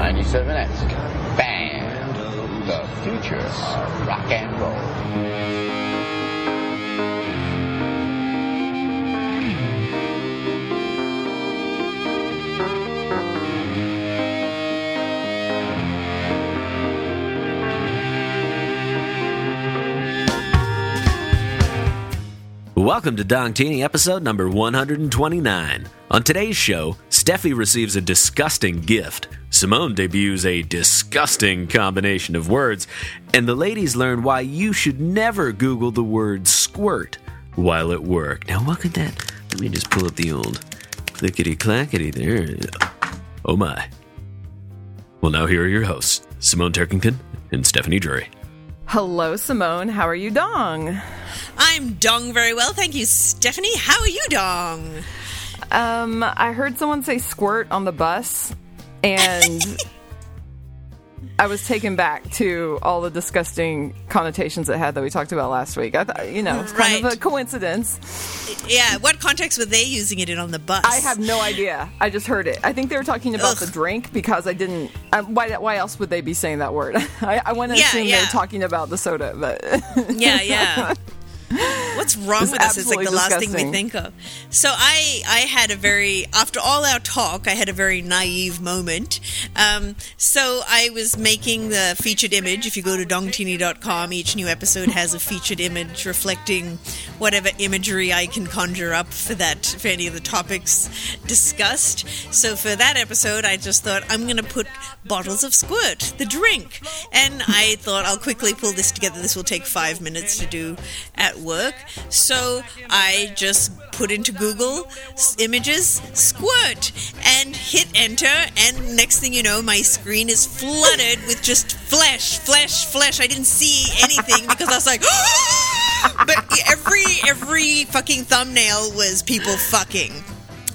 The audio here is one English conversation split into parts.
97X. Band. The future of rock and roll. Welcome to Dongtini episode number 129. On today's show, Steffi receives a disgusting gift, Simone debuts a disgusting combination of words, and the ladies learn why you should never Google the word squirt while at work. Now, what could that? Let me just pull up the old clickety clackety there. Oh my. Well, now here are your hosts, Simone Turkington and Stephanie Drury. Hello, Simone. How are you, Dong? I'm Dong very well, thank you, Stephanie. How are you, Dong? Um, I heard someone say squirt on the bus, and I was taken back to all the disgusting connotations it had that we talked about last week. I thought, you know, it's kind Right. of a coincidence. Yeah, what context were they using it in on the bus? I have no idea. I just heard it. I think they were talking about Ugh. the drink because I didn't. Why? Why else would they be saying that word? I, I want to Yeah, assume yeah. they're talking about the soda, but Yeah, yeah. What's wrong It's with us? It's like the absolutely last thing we think of. So I, I had a very after all our talk, I had a very naive moment. Um, so I was making the featured image. If you go to dongtini.com, each new episode has a featured image reflecting whatever imagery I can conjure up for that for any of the topics discussed. So for that episode, I just thought I'm going to put bottles of squirt, the drink, and I thought I'll quickly pull this together. This will take five minutes to do at work. So I just put into Google images squirt and hit enter, and next thing you know, my screen is flooded with just flesh, flesh, flesh. I didn't see anything because I was like, but every every fucking thumbnail was people fucking.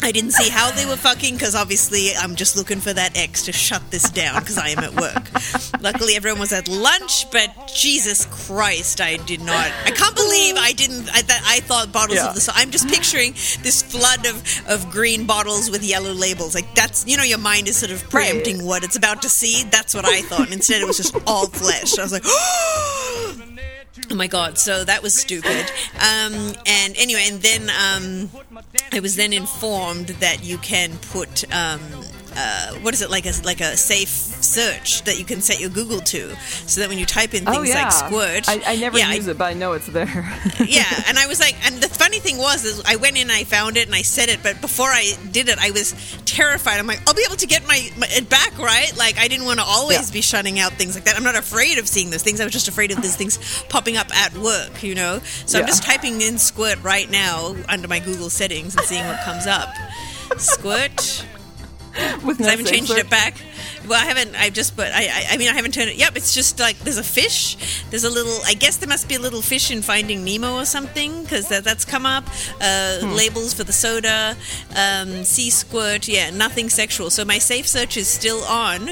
I didn't see how they were fucking because obviously I'm just looking for that X to shut this down because I am at work. Luckily, everyone was at lunch, but Jesus Christ, I did not. I can't believe I didn't. I, that I thought bottles Yeah. of the. So I'm just picturing this flood of of green bottles with yellow labels. Like that's you know your mind is sort of preempting what it's about to see. That's what I thought. And instead, it was just all flesh. I was like. Oh my god! So that was stupid. Um, and anyway, and then um, I was then informed that you can put um, uh, what is it like a like a safe search that you can set your Google to, so that when you type in things oh yeah, like squirt, I, I never yeah, use it, but I know it's there. yeah, and I was like, and the funny thing was, is I went in, I found it, and I said it, but before I did it, I was terrified. I'm like, I'll be able to get my, my it back, right? Like, I didn't want to always Yeah. be shutting out things like that. I'm not afraid of seeing those things. I was just afraid of these things popping up at work, you know. So I'm just typing in squirt right now under my Google settings and seeing what comes up. Squirt. With no I haven't changed it back. Well, I haven't. I've just put. I, I. I mean, I haven't turned it. Yep. It's just like there's a fish. There's a little. I guess there must be a little fish in Finding Nemo or something because that, that's come up. Uh, Hmm. Labels for the soda. Um, sea squirt. Yeah. Nothing sexual. So my safe search is still on.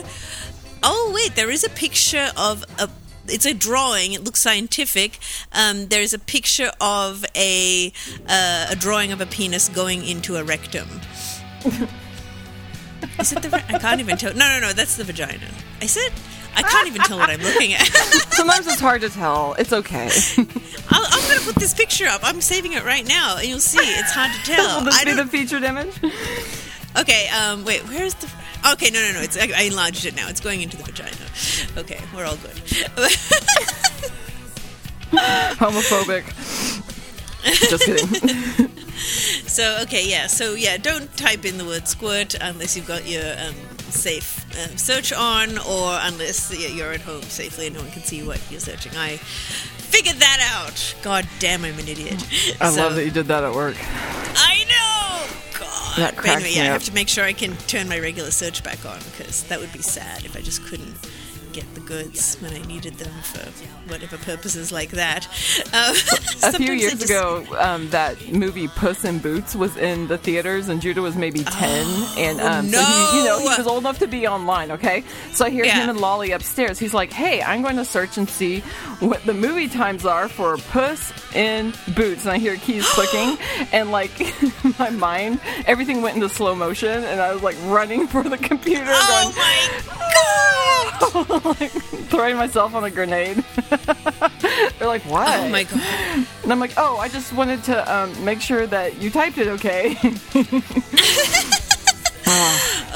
Oh wait, there is a picture of a. It's a drawing. It looks scientific. Um, there's a picture of a uh, a drawing of a penis going into a rectum. Is it the? I can't even tell. No, no, no. That's the vagina. I said. I can't even tell what I'm looking at. Sometimes it's hard to tell. It's okay. I'll, I'm going to put this picture up. I'm saving it right now, and you'll see. It's hard to tell. Will this I be don't. the featured image? Okay. Um. Wait. Where's the? Okay. No. No. No. It's. I, I enlarged it now. It's going into the vagina. Okay. We're all good. Homophobic. Just kidding. So okay, yeah. So yeah, don't type in the word squirt unless you've got your um, safe uh, search on, or unless you're at home safely and no one can see what you're searching. I figured that out. God damn, I'm an idiot. I So- love that you did that at work. I know. God. That cracks anyway, yeah, I have to make sure I can turn my regular search back on because that would be sad if I just couldn't get the goods when I needed them for whatever purposes like that. Um, A few years just- ago, um, that movie Puss in Boots was in the theaters, and Judah was maybe ten, and um, so he, you know, he Oh, was old enough to be online. Okay, so I hear Yeah. him and Lolly upstairs. He's like, "Hey, I'm going to search and see what the movie times are for Puss in Boots," and I hear keys clicking, and like my mind, everything went into slow motion, and I was like running for the computer, Oh going, my god! like, throwing myself on a grenade. They're like, what? Oh my god. And I'm like, oh, I just wanted to um, make sure that you typed it okay.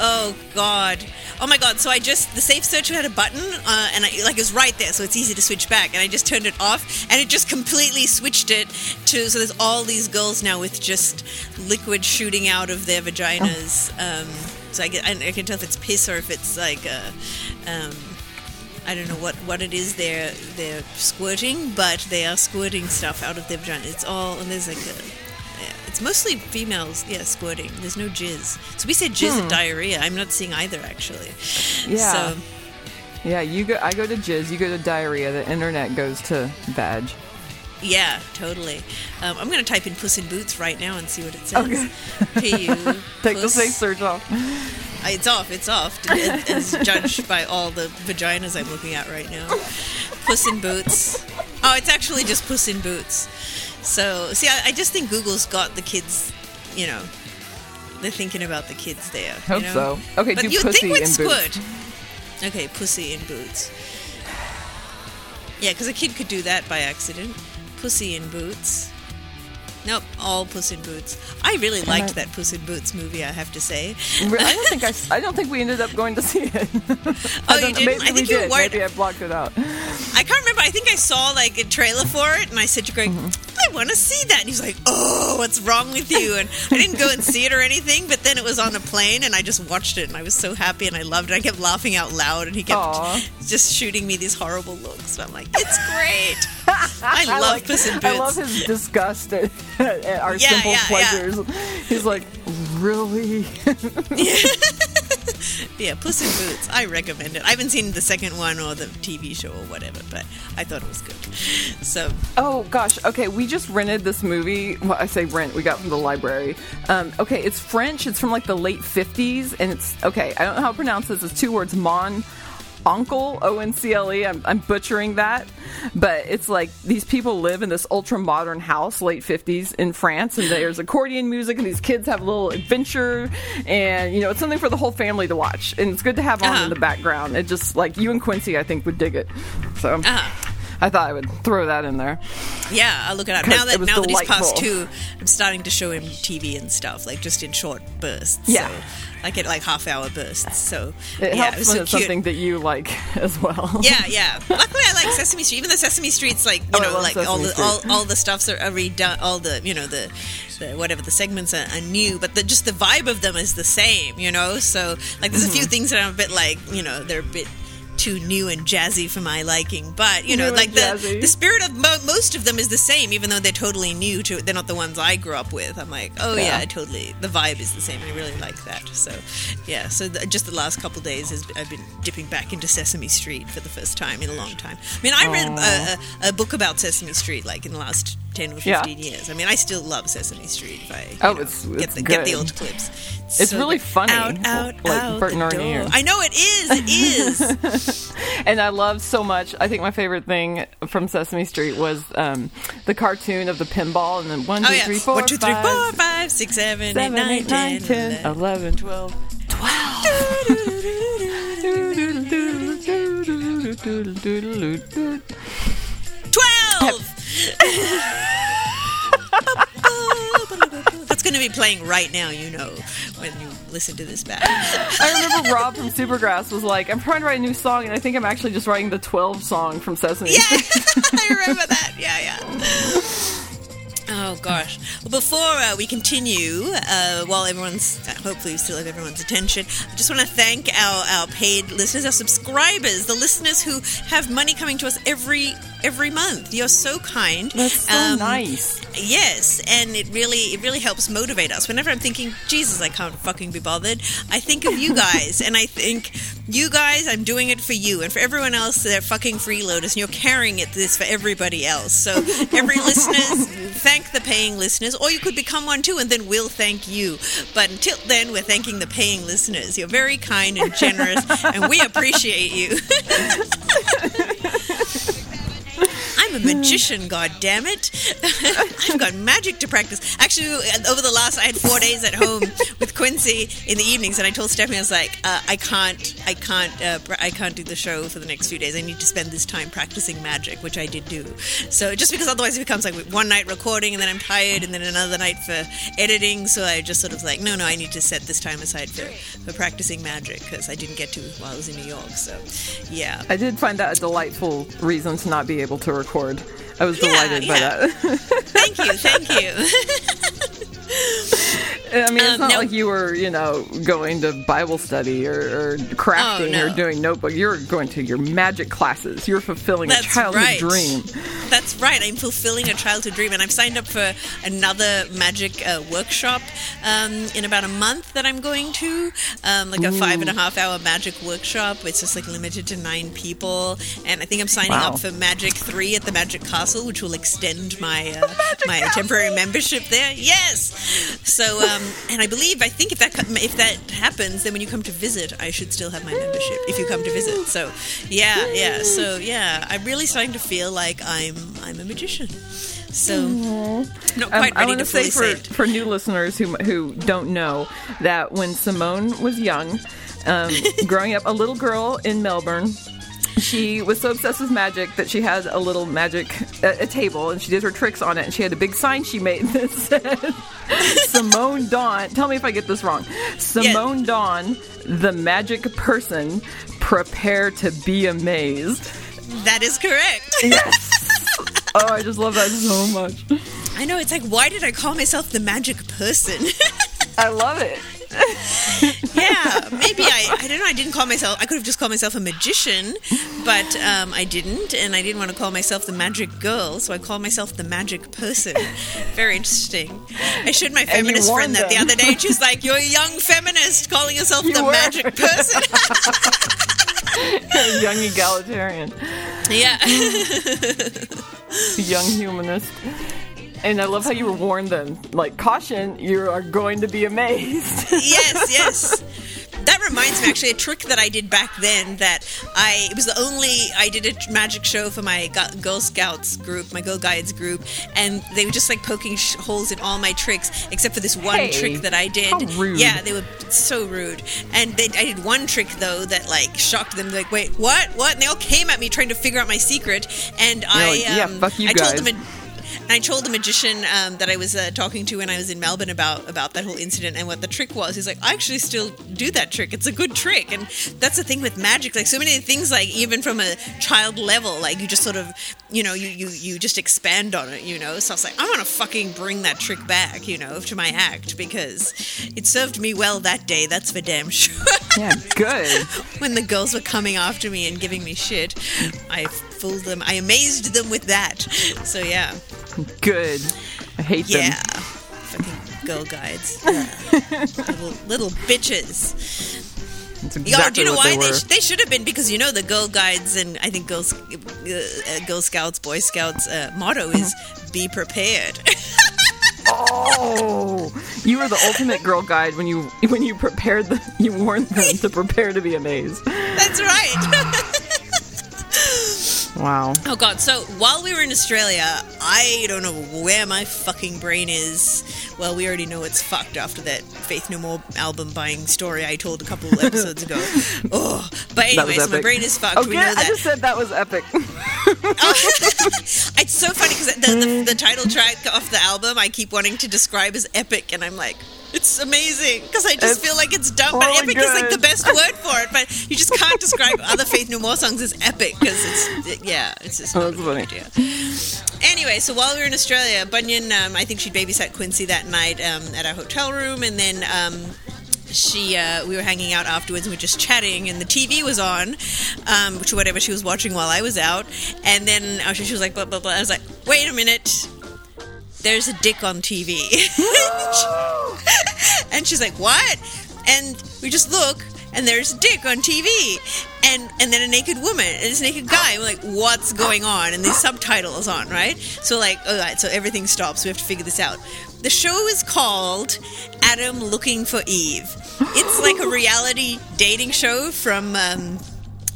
Oh god. Oh my god. So I just the safe search had a button uh, and I like it was right there, so it's easy to switch back. And I just turned it off, and it just completely switched it to. So there's all these girls now with just liquid shooting out of their vaginas. Um, so I, get, I, I can tell if it's piss or if it's like a. Um, I don't know what, what it is they're they're squirting, but they are squirting stuff out of their vagina. It's all and there's like a yeah, it's mostly females, yeah, squirting. There's no jizz. So we say jizz hmm. and diarrhea. I'm not seeing either actually. Yeah. So yeah, you go. I go to jizz. You go to diarrhea. The internet goes to vag. Yeah, totally. Um, I'm gonna type in "puss in boots" right now and see what it says. Okay. P-U, Take the puss- safe search off. Uh, It's off. It's off. As judged by all the vaginas I'm looking at right now. Puss in Boots. Oh, it's actually just Puss in Boots. So, see, I, I just think Google's got the kids. You know, they're thinking about the kids there. you Hope know? so. Okay, but do you pussy think with in squirt. boots. Okay, pussy in boots. Yeah, because a kid could do that by accident. Pussy in boots. Nope, all Puss in Boots. I really liked that Puss in Boots movie. I have to say. I don't think I. I don't think we ended up going to see it. Oh, you didn't? I think we you did. weren't- Maybe I blocked it out. I can't I think I saw like a trailer for it, and I said to Greg, mm-hmm. "I want to see that." And he's like, "Oh, what's wrong with you?" And I didn't go and see it or anything, but then it was on a plane, and I just watched it, and I was so happy, and I loved it. I kept laughing out loud, and he kept Aw. just shooting me these horrible looks. I'm like, "It's great." I love like, Puss in Boots. I love his disgust at, at our Yeah, simple yeah, yeah. pleasures. He's like, really? Yeah, Puss in Boots. I recommend it. I haven't seen the second one or the TV show or whatever, but I thought it was good. So Oh gosh. Okay, we just rented this movie. Well, I say rent. We got from the library. Um, okay, it's French. It's from like the late fifties, and it's okay. I don't know how to pronounce this. It's two words. Mon. Oncle O N C L E. I'm, I'm butchering that, but it's like these people live in this ultra modern house, late 50s in France, and there's accordion music, and these kids have a little adventure, and you know it's something for the whole family to watch, and it's good to have on Uh-huh. in the background. It just like you and Quincy, I think would dig it. So Uh-huh. I thought I would throw that in there. Yeah, I'll look it up. Now that now that he's past two, I'm starting to show him TV and stuff, like just in short bursts. Yeah. So, like at like half hour bursts. So It yeah, helps it so something that you like as well. Yeah, yeah. Luckily, I like Sesame Street. Even the Sesame Street's like you Oh, know, like all the all, all the stuffs are, are redone. All the you know the, the whatever the segments are, are new, but the, just the vibe of them is the same. You know, so like there's a Mm-hmm. few things that I'm a bit like you know they're a bit too new and jazzy for my liking. But you know, New like the the spirit of mo- most of them is the same, even though they're totally new to. They're not the ones I grew up with. I'm like, oh yeah, Yeah. totally. The vibe is the same. I really like that. So yeah. So the, just the last couple days, has, I've been dipping back into Sesame Street for the first time in a long time. I mean, I read a, a, a book about Sesame Street like in the last. 10 or Yeah. 15 years. I mean, I still love Sesame Street. If I, Oh, know, it's- get, it's the, get the old clips. It's really funny, Out, out, like out Bert and the Ernie door. I know it is. It is. And I love so much. I think my favorite thing from Sesame Street was um, the cartoon of the pinball, and then one, Oh two, yeah. three, four, One, two, three, five, four, five, six, seven, eight, seven, nine, eight, nine, 10, 10, 11, 12, 12. That's going to be playing right now. You know when you listen to this back. I remember Rob from Supergrass was like, I'm trying to write a new song, and I think I'm actually just writing the 12 song from Sesame Yeah, I remember that. Yeah, yeah. Oh gosh. Well, before uh, we continue, uh, while everyone's uh, hopefully we still have everyone's attention, I just want to thank our, our paid listeners, our subscribers, the listeners who have money coming to us every every month. You're so kind. That's so Um, nice. Yes, and it really it really helps motivate us. Whenever I'm thinking, Jesus, I can't fucking be bothered, I think of you guys, and I think you guys, I'm doing it for you, and for everyone else, they're fucking freeloaders, and you're carrying it this for everybody else. So every listeners, thank the paying listeners, or you could become one too, and then we'll thank you. But until then, we're thanking the paying listeners. You're very kind and generous, and we appreciate you. I'm a magician, god damn it. I've got magic to practice. Actually, over the last, I had four days at home with Quincy in the evenings, and I told Stephanie, I was like, uh, I can't, I can't, uh, I can't do the show for the next few days. I need to spend this time practicing magic, which I did do. So just because otherwise it becomes like one night recording, and then I'm tired, and then another night for editing. So I just sort of like, no, no, I need to set this time aside for, for practicing magic because I didn't get to while I was in New York. So, yeah. I did find that a delightful reason to not be able to record. I was Yeah, delighted by that. Thank you, thank you. I mean, it's Um, not now- like you were, you know, going to Bible study or, or crafting Oh, or doing notebook. You're going to your magic classes. You're fulfilling That's a childhood right. dream. That's right. I'm fulfilling a childhood dream, and I've signed up for another magic uh, workshop um, in about a month that I'm going to, um, like a five and a half hour magic workshop. It's just like limited to nine people, and I think I'm signing Wow. up for Magic Three at the Magic Castle, which will extend my uh, my temporary membership there. Yes. So, um, and I believe I think if that if that happens, then when you come to visit, I should still have my membership if you come to visit. So, yeah, yeah. So, yeah, I'm really starting to feel like I'm I'm a magician. So, not Um, quite I want to say for, for new listeners who who don't know that when Simone was young, um, growing up a little girl in Melbourne, she was so obsessed with magic that she had a little magic a, a table and she did her tricks on it and she had a big sign she made that said Simone Dawn. Tell me if I get this wrong. Simone Dawn, the magic person, prepare to be amazed. That is correct. Yes. Oh, I just love that so much. I know. It's like, why did I call myself the magic person? I love it. yeah, maybe I. I don't know. I didn't call myself. I could have just called myself a magician, but um, I didn't, and I didn't want to call myself the magic girl, so I called myself the magic person. Very interesting. I showed my feminist friend that the other day. and She's like, "You're a young feminist calling yourself You the were. magic person." young egalitarian, yeah. young humanist. And I love how you were warned then. Like, caution, you are going to be amazed. yes, yes. That reminds me, actually, a trick that I did back then. That I it was the only I did a magic show for my Girl Scouts group, my Girl Guides group, and they were just like poking sh- holes in all my tricks, except for this one Hey, trick that I did. how rude. Yeah, they were so rude. And they, I did one trick though that like shocked them. They're like, wait, what? What? And they all came at me trying to figure out my secret. And I, like, yeah, um, fuck you I told guys. them. A, and I told the magician um, that I was uh, talking to when I was in Melbourne about about that whole incident and what the trick was. He's like, I actually still do that trick. It's a good trick, and that's the thing with magic. Like so many things, like even from a child level, like you just sort of, you know, you you you just expand on it. You know, so I was like, I want to fucking bring that trick back, you know, to my act because it served me well that day. That's for damn sure. yeah, good. when the girls were coming after me and giving me shit, I fooled them. I amazed them with that. So yeah. Good. I hate Yeah. them. Yeah. Fucking girl guides. Little, little bitches. Exactly do you know why they they, sh- they should have been? Because you know the girl guides and I think girls, uh, uh, Girl Scouts, Boy Scouts uh, motto is "Be prepared." oh, you were the ultimate girl guide when you when you prepared the you warned them to prepare to be amazed. That's right. Wow. Oh god, so while we were in Australia, I don't know where my fucking brain is. Well, we already know it's fucked after that Faith No More album buying story I told a couple of episodes ago. Oh, but anyways, my brain is fucked. We know that. I just said that was epic. it's so funny because the, the, the title track off the album I keep wanting to describe as epic, and I'm like, it's amazing because I just It's feel like it's dumb, but really epic is like the best word for it. But you just can't describe other Faith No More songs as epic because it's yeah, it's just not good idea. Anyway, so while we were in Australia, Bunyan, um, I think she babysat Quincy that night um, at our hotel room, and then. Um, she uh, we were hanging out afterwards and we were just chatting and the TV was on um, which whatever she was watching while I was out and then uh, she was like blah blah blah I was like wait a minute there's a dick on TV and she's like what? And we just look and there's a dick on TV and and then a naked woman and this naked guy. We're like what's going on? And the subtitles on right? So like all right so everything stops. We have to figure this out. The show is called Adam Looking for Eve. It's like a reality dating show from um,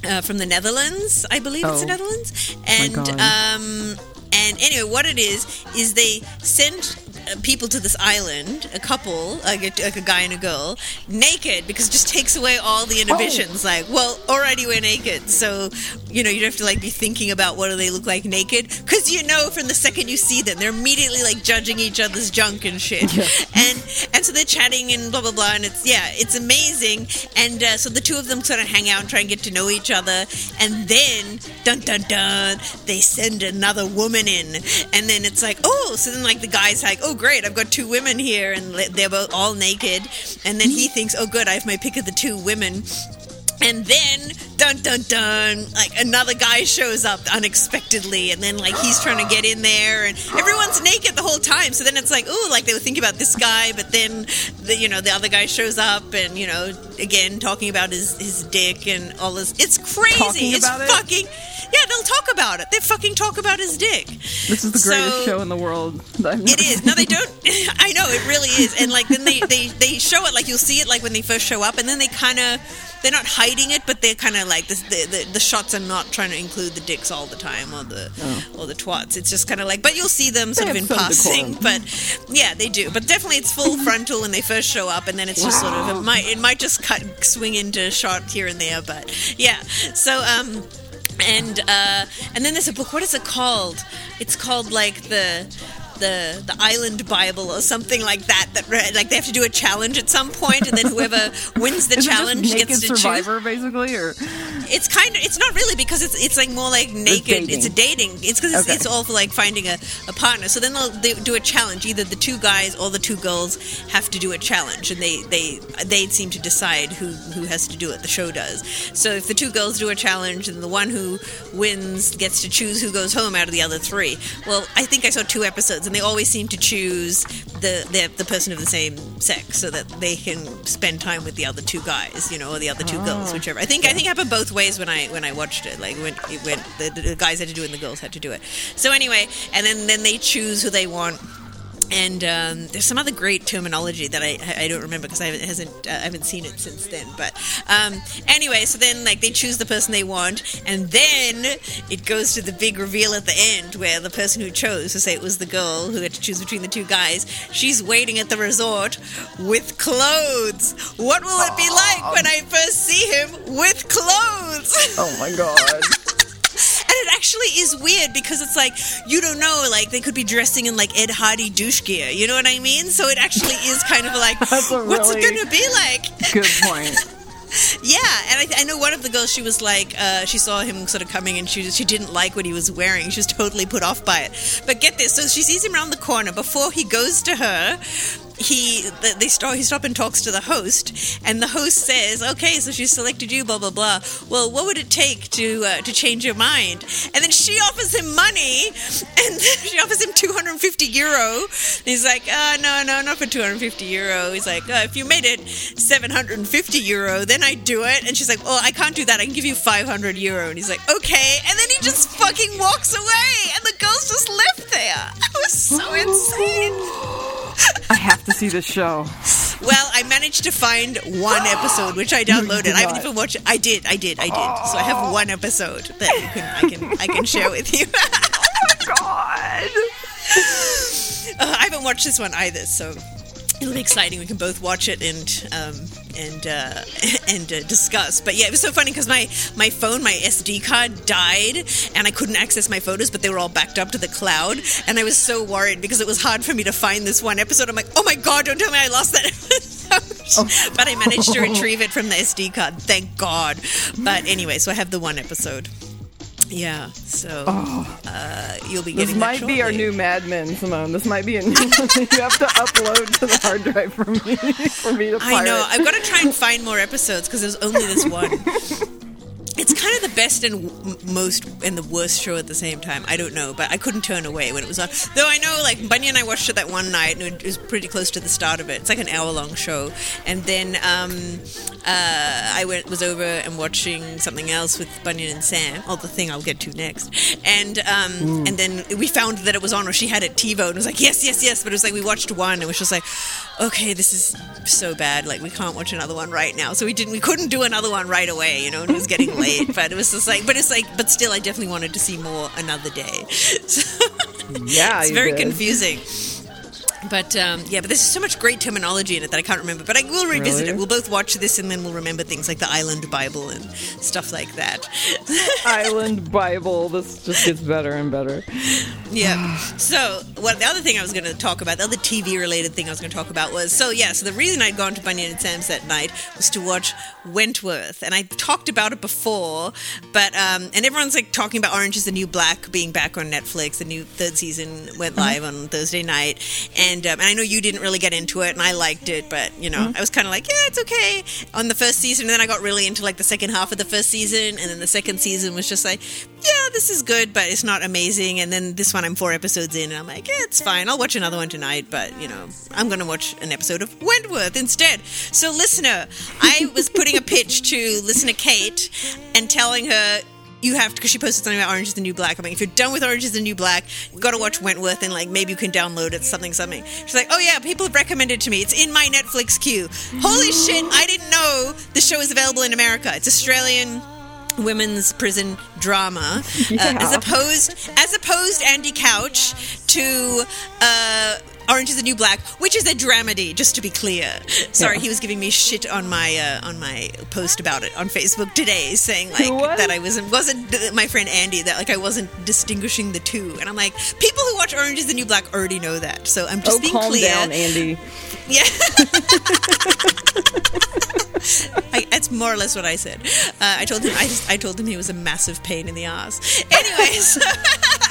uh, from the Netherlands, I believe it's the Oh. Netherlands, and um, and anyway, what it is is they send uh, people to this island, a couple, like a, like a guy and a girl, naked because it just takes away all the inhibitions. Like, well, already we're naked, so you know you don't have to like be thinking about what do they look like naked because you know from the second you see them, they're immediately like judging each other's junk and shit, and and so they're chatting and blah blah blah, and it's yeah, it's amazing, and uh, so the two of them sort of hang out and try and get to know each other, and then dun dun dun, they send another woman in, and then it's like oh, so then like the guy's like oh great, I've got two women here, and they're both all naked, and then he thinks oh good, I have my pick of the two women. And then, dun dun dun, like another guy shows up unexpectedly, and then like he's trying to get in there, and everyone's naked the whole time. So then it's like, ooh, like they were thinking about this guy, but then the you know the other guy shows up, and you know again talking about his his dick and all this. It's crazy. Talking it's about it? fucking yeah. They'll talk about it. They fucking talk about his dick. This is the greatest So- show in the world. It. No, they don't. I know it really is. And like then they they they show it like you'll see it like when they first show up, and then they kind of they're not hiding it, but they're kind of like this, the, the the shots are not trying to include the dicks all the time or the or the twats. It's just kind of like, but you'll see them sort They of in passing. decorum. But yeah, they do. But definitely, it's full frontal when they first show up, and then it's just sort of it might it might just cut swing into a shot here and there. But yeah, so um and uh, and then there's a book. What is it called? It's called like the the the Island Bible or something like that. That like they have to do a challenge at some point, and then whoever wins the Is it just challenge gets to choose. survivor, basically, or It's kind of it's not really because it's it's like more like naked. dating. It's a dating. It's because it's, Okay. it's all for like finding a, a partner. So then they'll they do a challenge. Either the two guys or the two girls have to do a challenge, and they they they seem to decide who who has to do it. The show does. So if the two girls do a challenge, and the one who wins gets to choose who goes home out of the other three. Well, I think I saw two episodes, and they always seem to choose the the, the person of the same sex so that they can spend time with the other two guys, you know, or the other two girls, oh. whichever. I think I think happened both ways when I when I watched it. Like when it went, the, the guys had to do it and the girls had to do it. So anyway, and then then they choose who they want. And um, there's some other great terminology that I, I don't remember because I haven't, hasn't uh, I haven't seen it since then. But um, anyway, so then like they choose the person they want, and then it goes to the big reveal at the end where the person who chose, to say it was the girl who had to choose between the two guys, she's waiting at the resort with clothes. What will it be like when I first see him with clothes? oh my god, it actually is weird because it's like you don't know, like they could be dressing in like Ed Hardy douche gear. You know what I mean? So it actually is kind of like, what's it going to be like? good point. Yeah, and I, I know one of the girls. She was like, uh, she saw him sort of coming, and she she didn't like what he was wearing. She was totally put off by it. But get this, so she sees him around the corner. Before he goes to her, he they start he stop and talks to the host, and the host says, "Okay, so she selected you, blah blah blah. Well, what would it take to uh, to change your mind?" And then she offers him money, and she offers him 250 euro. And he's like, uh, "No, no, not for 250 euro." He's like, uh, "If you made it 750 euro, then I'd do it." And she's like, "Well, I can't do that. I can give you 500 euro." And he's like, "Okay." And then he just fucking walks away, and the girl's just left there. It was so insane. I have to see this show. Well, I managed to find one episode which I downloaded. I haven't even watched it. I did, I did, I did. So I have one episode that you can, I can, I can share with you. God. Uh, I haven't watched this one either, so it'll be exciting. We can both watch it and um, and uh, and uh, discuss. But yeah, it was so funny because my my phone, my SD card died, and I couldn't access my photos, but they were all backed up to the cloud, and I was so worried because it was hard for me to find this one episode. I'm like, oh my god, don't tell me I lost that. But I managed to retrieve it from the SD card, thank God. But anyway, so I have the one episode. Yeah, so uh, you'll be getting. This might be our new Mad Men, Simone. This might be a new one you have to upload to the hard drive for me for me to pirate. I know. I've got to try and find more episodes because there's only this one. It's kind of the best and w- most and the worst show at the same time. I don't know, but I couldn't turn away when it was on. Though I know, like Bunny and I watched it that one night, and it was pretty close to the start of it. It's like an hour-long show, and then um, uh, I went was over and watching something else with Bunyan and Sam. Oh, the thing I'll get to next, and um, and then we found that it was on, or she had it TiVo, and was like, yes, yes, yes. But it was like we watched one, and it was just like, okay, this is so bad. Like we can't watch another one right now. So we didn't, we couldn't do another one right away. You know, and it was getting late, but it was just like, but it's like, but still, I definitely wanted to see more another day. So Yeah, it's very did. confusing. But um, yeah, but there's so much great terminology in it that I can't remember. But I will revisit Really? it. We'll both watch this, and then we'll remember things like the Island Bible and stuff like that. Island Bible. This just gets better and better. Yeah. So, what the other thing I was going to talk about, the other TV related thing I was going to talk about was so yeah. So the reason I'd gone to Bunyan and Sam's that night was to watch Wentworth, and I talked about it before, but um, and everyone's like talking about Orange Is the New Black being back on Netflix. The new third season went live on Thursday night, and um, and I know you didn't really get into it, and I liked it, but you know I was kind of like yeah, it's okay on the first season, and then I got really into like the second half of the first season, and then the second season was just like yeah, this is good, but it's not amazing, and then this one I'm four episodes in, and I'm like, yeah, it's fine. I'll watch another one tonight, but you know, I'm going to watch an episode of Wentworth instead. So, listener, I was putting a pitch to listener Kate and telling her. You have to, because she posted something about Orange is the New Black. I'm like, if you're done with Orange is the New Black, you've got to watch Wentworth and, like, maybe you can download it, something, something. She's like, oh, yeah, people have recommended it to me. It's in my Netflix queue. Holy shit, I didn't know the show is available in America. It's Australian women's prison drama uh, as opposed as opposed Andy Couch to uh Orange is the New Black, which is a dramedy, just to be clear. Sorry, Yeah. he was giving me shit on my uh, on my post about it on Facebook today, saying like was? that I wasn't wasn't my friend Andy that like I wasn't distinguishing the two, and I'm like, people who watch Orange is the New Black already know that, so I'm just Oh, being calm clear. down, Andy. Yeah. I, that's more or less what I said. Uh, I told him I just I told him he was a massive pain in the ass. Anyways.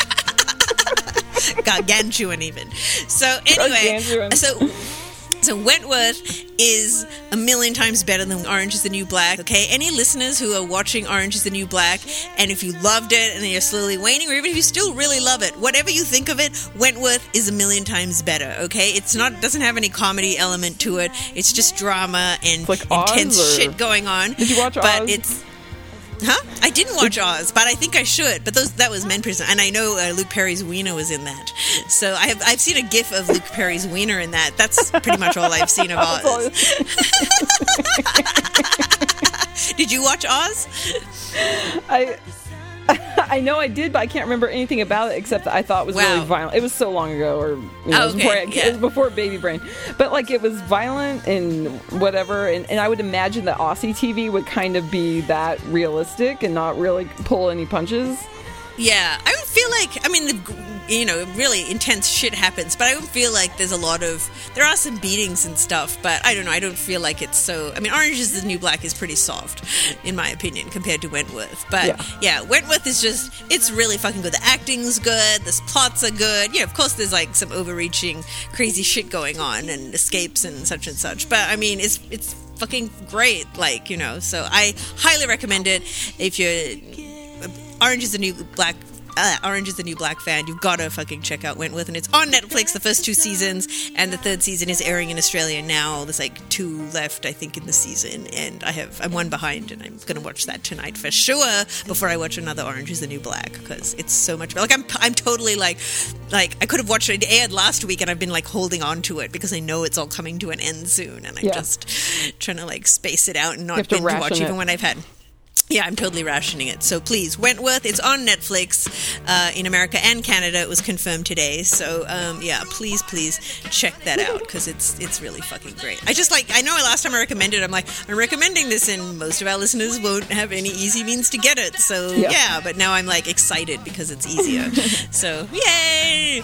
Gargantuan even. So anyway, Gargantuan. so so Wentworth is a million times better than Orange is the New Black. Okay, any listeners who are watching Orange is the New Black, and if you loved it and you're slowly waning, or even if you still really love it, whatever you think of it, Wentworth is a million times better. Okay, it's not doesn't have any comedy element to it. It's just drama and like intense or- shit going on. Did you watch But Oz? it's Huh? I didn't watch Oz, but I think I should. But those that was Men Prison, and I know uh, Luke Perry's wiener was in that. So I have I've seen a GIF of Luke Perry's wiener in that. That's pretty much all I've seen of Oz. Did you watch Oz? I I know I did, but I can't remember anything about it except that I thought it was Wow. really violent. It was so long ago, or you know, Oh, okay, before, I- yeah. before Baby Brain. But like, it was violent and whatever, and, and I would imagine that Aussie TV would kind of be that realistic and not really pull any punches. Yeah, I don't feel like. I mean, the, you know, really intense shit happens, but I don't feel like there's a lot of. There are some beatings and stuff, but I don't know. I don't feel like it's so. I mean, Orange is the New Black is pretty soft, in my opinion, compared to Wentworth. But Yeah. yeah, Wentworth is just. It's really fucking good. The acting's good. The plots are good. Yeah, of course, there's like some overreaching, crazy shit going on and escapes and such and such. But I mean, it's it's fucking great. Like you know, so I highly recommend it if you're Orange is the New Black. Uh, Orange is the New Black fan. You've got to fucking check out Wentworth, and it's on Netflix. The first two seasons, and the third season is airing in Australia now. There's like two left, I think, in the season, and I have I'm one behind, and I'm gonna watch that tonight for sure before I watch another Orange is the New Black because it's so much. Better. Like I'm I'm totally like like I could have watched it. It aired last week, and I've been like holding on to it because I know it's all coming to an end soon, and I'm Yeah. just trying to like space it out and not binge watch ration even when I've had. Yeah, I'm totally rationing it. So please, Wentworth. It's on Netflix uh, in America and Canada. It was confirmed today. So um, yeah, please, please check that out because it's it's really fucking great. I just like I know last time I recommended. I'm like I'm recommending this, and most of our listeners won't have any easy means to get it. So Yeah. yeah, but now I'm like excited because it's easier. so yay!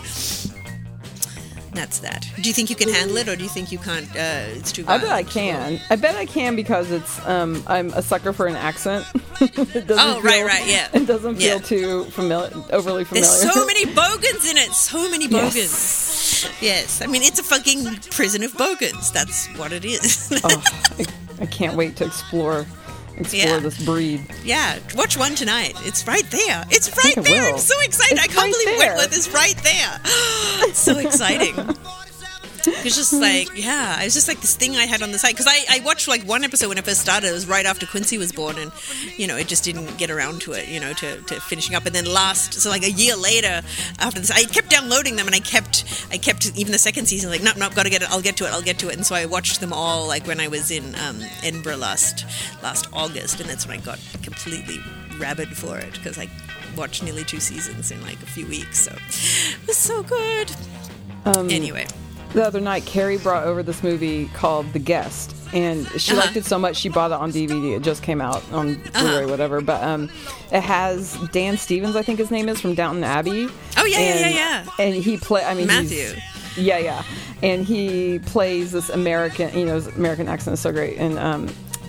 That's that. Do you think you can handle it, or do you think you can't? Uh, it's too. I bet I can. I bet I can because it's um I'm a sucker for an accent. it doesn't Oh, right, feel- right, yeah. It doesn't feel Yeah. too familiar, overly familiar. There's so many bogans in it. So many bogans. Yes. Yes. I mean, it's a fucking prison of bogans. That's what it is. oh, I, I can't wait to explore explore Yeah. this breed. yeah. Watch one tonight. It's right there. It's right there. I'm so excited. It's I can't right believe there. Wentworth is right there. it's so exciting. It's just like, yeah, it was just like this thing I had on the side because I, I watched like one episode when I first started. It was right after Quincy was born, and you know, it just didn't get around to it, you know, to, to finishing up. And then last, so like a year later after this, I kept downloading them, and I kept, I kept even the second season like, nope, nope, gotta get it. I'll get to it. I'll get to it. And so I watched them all like when I was in um, Edinburgh last last August, and that's when I got completely rabid for it because I watched nearly two seasons in like a few weeks. So it was so good. Um, Anyway. The other night, Carrie brought over this movie called The Guest, and she Uh-huh. liked it so much she bought it on DVD. It just came out on Blu-ray, Uh-huh. whatever. But um, it has Dan Stevens, I think his name is from Downton Abbey. Oh, yeah, yeah, and, yeah, yeah. And he play. I mean, Matthew. Yeah, yeah, and he plays this American. You know, his American accent is so great, and um,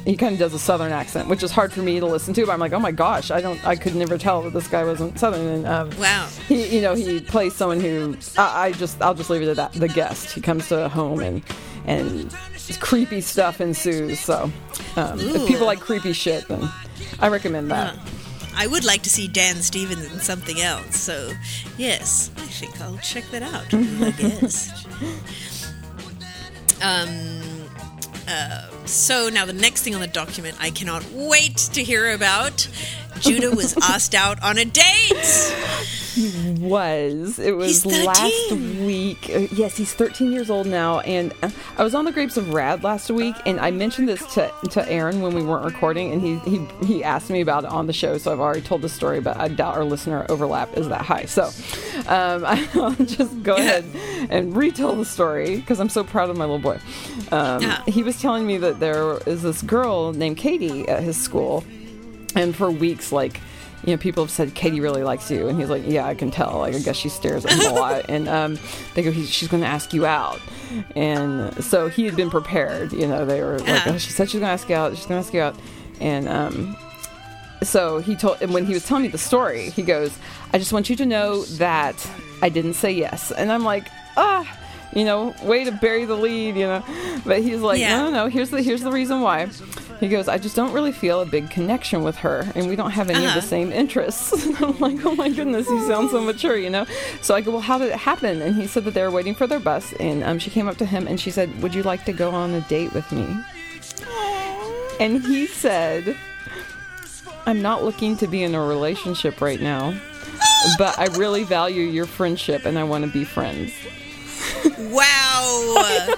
he kind of does a Southern accent, which is hard for me to listen to. But I'm like, oh my gosh, I don't, I could never tell that this guy wasn't Southern. And um, Wow. he, you know, he plays someone who I, I just, I'll just leave it at that. The guest. He comes to a home and and creepy stuff ensues. So um, if people like creepy shit, then I recommend that. I would like to see Dan Stevens in something else. So, yes, I think I'll check that out. I guess. Um. Uh, so now the next thing on the document I cannot wait to hear about. Judah was asked out on a date. He was. It was last week. Uh, Yes, he's 13 years old now, and uh, I was on the Grapes of Rad last week, and I mentioned this to to Aaron when we weren't recording, and he he he asked me about it on the show, so I've already told the story, but I doubt our listener overlap is that high. So, um, I'll just go ahead and retell the story because I'm so proud of my little boy. Um, Yeah. He was telling me that there is this girl named Katie at his school and for weeks like you know people have said katie really likes you. And he's like yeah i can tell. Like i guess she stares at him a lot. And um, they go "He's- she's going to ask you out. And so he had been prepared you know they were like oh, she said she's going to ask you out she's going to ask you out. And um, so he told and when he was telling me the story he goes i just want you to know that i didn't say yes. And i'm like ah you know way to bury the lead you know. But he's like Yeah. no no no here's the here's the reason why. He goes i just don't really feel a big connection with her and we don't have any of Uh-huh. the same interests. And i'm like oh my goodness he sounds so mature you know. So i go well how did it happen? And he said that they were waiting for their bus and um, she came up to him and she said would you like to go on a date with me? And he said I'm not looking to be in a relationship right now, but I really value your friendship and I want to be friends. Wow.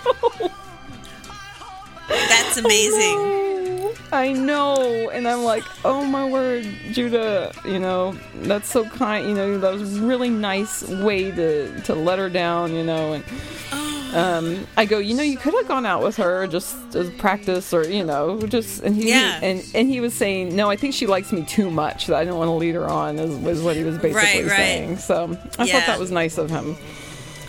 That's amazing. I know. And I'm like, oh my word, Judah, you know, that's so kind. You know, that was a really nice way to, to let her down, you know. And um, I go, you know, you could have gone out with her just as practice or, you know, just. And he, Yeah. and, and he was saying, no, I think she likes me too much. That I don't want to lead her on, is, was what he was basically Right, right. saying. So I Yeah. thought that was nice of him.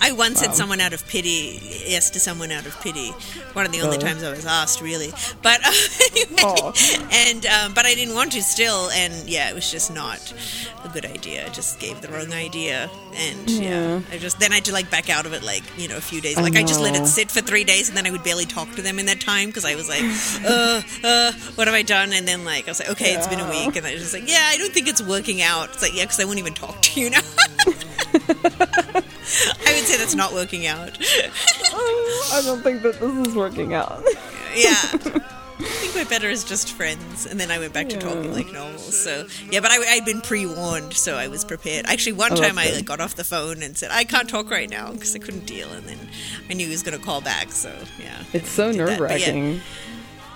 I once said someone out of pity, yes to someone out of pity. One of the only Oh. times I was asked, really. But uh, anyway, Oh. and um, but I didn't want to still, and yeah, it was just not a good idea. I just gave the wrong idea, and yeah, Yeah. I just then I had to like back out of it, like you know, a few days. Like I, just let it sit for three days, and then I would barely talk to them in that time because I was like, uh, uh, what have I done? And then like I was like, okay, it's been a week, and I was just like, yeah, I don't think it's working out. It's like yeah, because I won't even talk to you now. I would say that's not working out. I don't think that this is working out. yeah. I think we're better as just friends. And then I went back to talking like normal. So, yeah, but I, I'd been pre warned, so I was prepared. Actually, one Oh, time I like, got off the phone and said, I can't talk right now because I couldn't deal. And then I knew he was going to call back. So, yeah. It's so nerve wracking.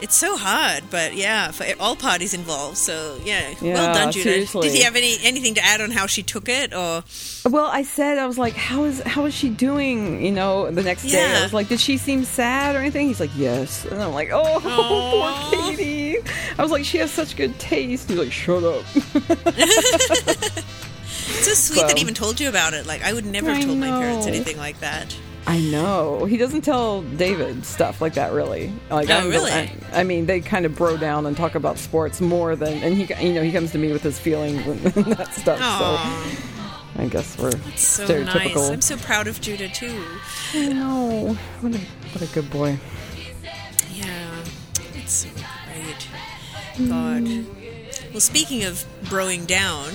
It's so hard, but yeah, for all parties involved. So, yeah. well done, Judah. seriously. Did he have any anything to add on how she took it? Or, Well, I said I was like, "How is how is she doing?" You know, the next day I was like, "Did she seem sad or anything?" He's like, "Yes," and I'm like, "Oh, Aw. poor Katie." I was like, "She has such good taste." He's like, "Shut up." it's so sweet that he even told you about it. Like, I would never have I told my parents anything like that. I know he doesn't tell David stuff like that. Really, like Oh, I'm- really? I, I mean, they kind of bro down and talk about sports more than, and he, you know, he comes to me with his feelings and, that stuff. Aw. So I guess we're So nice. stereotypical. I'm so proud of Judah too. I know. What a what a good boy. Yeah, it's so great. God. Mm. Well, speaking of broing down,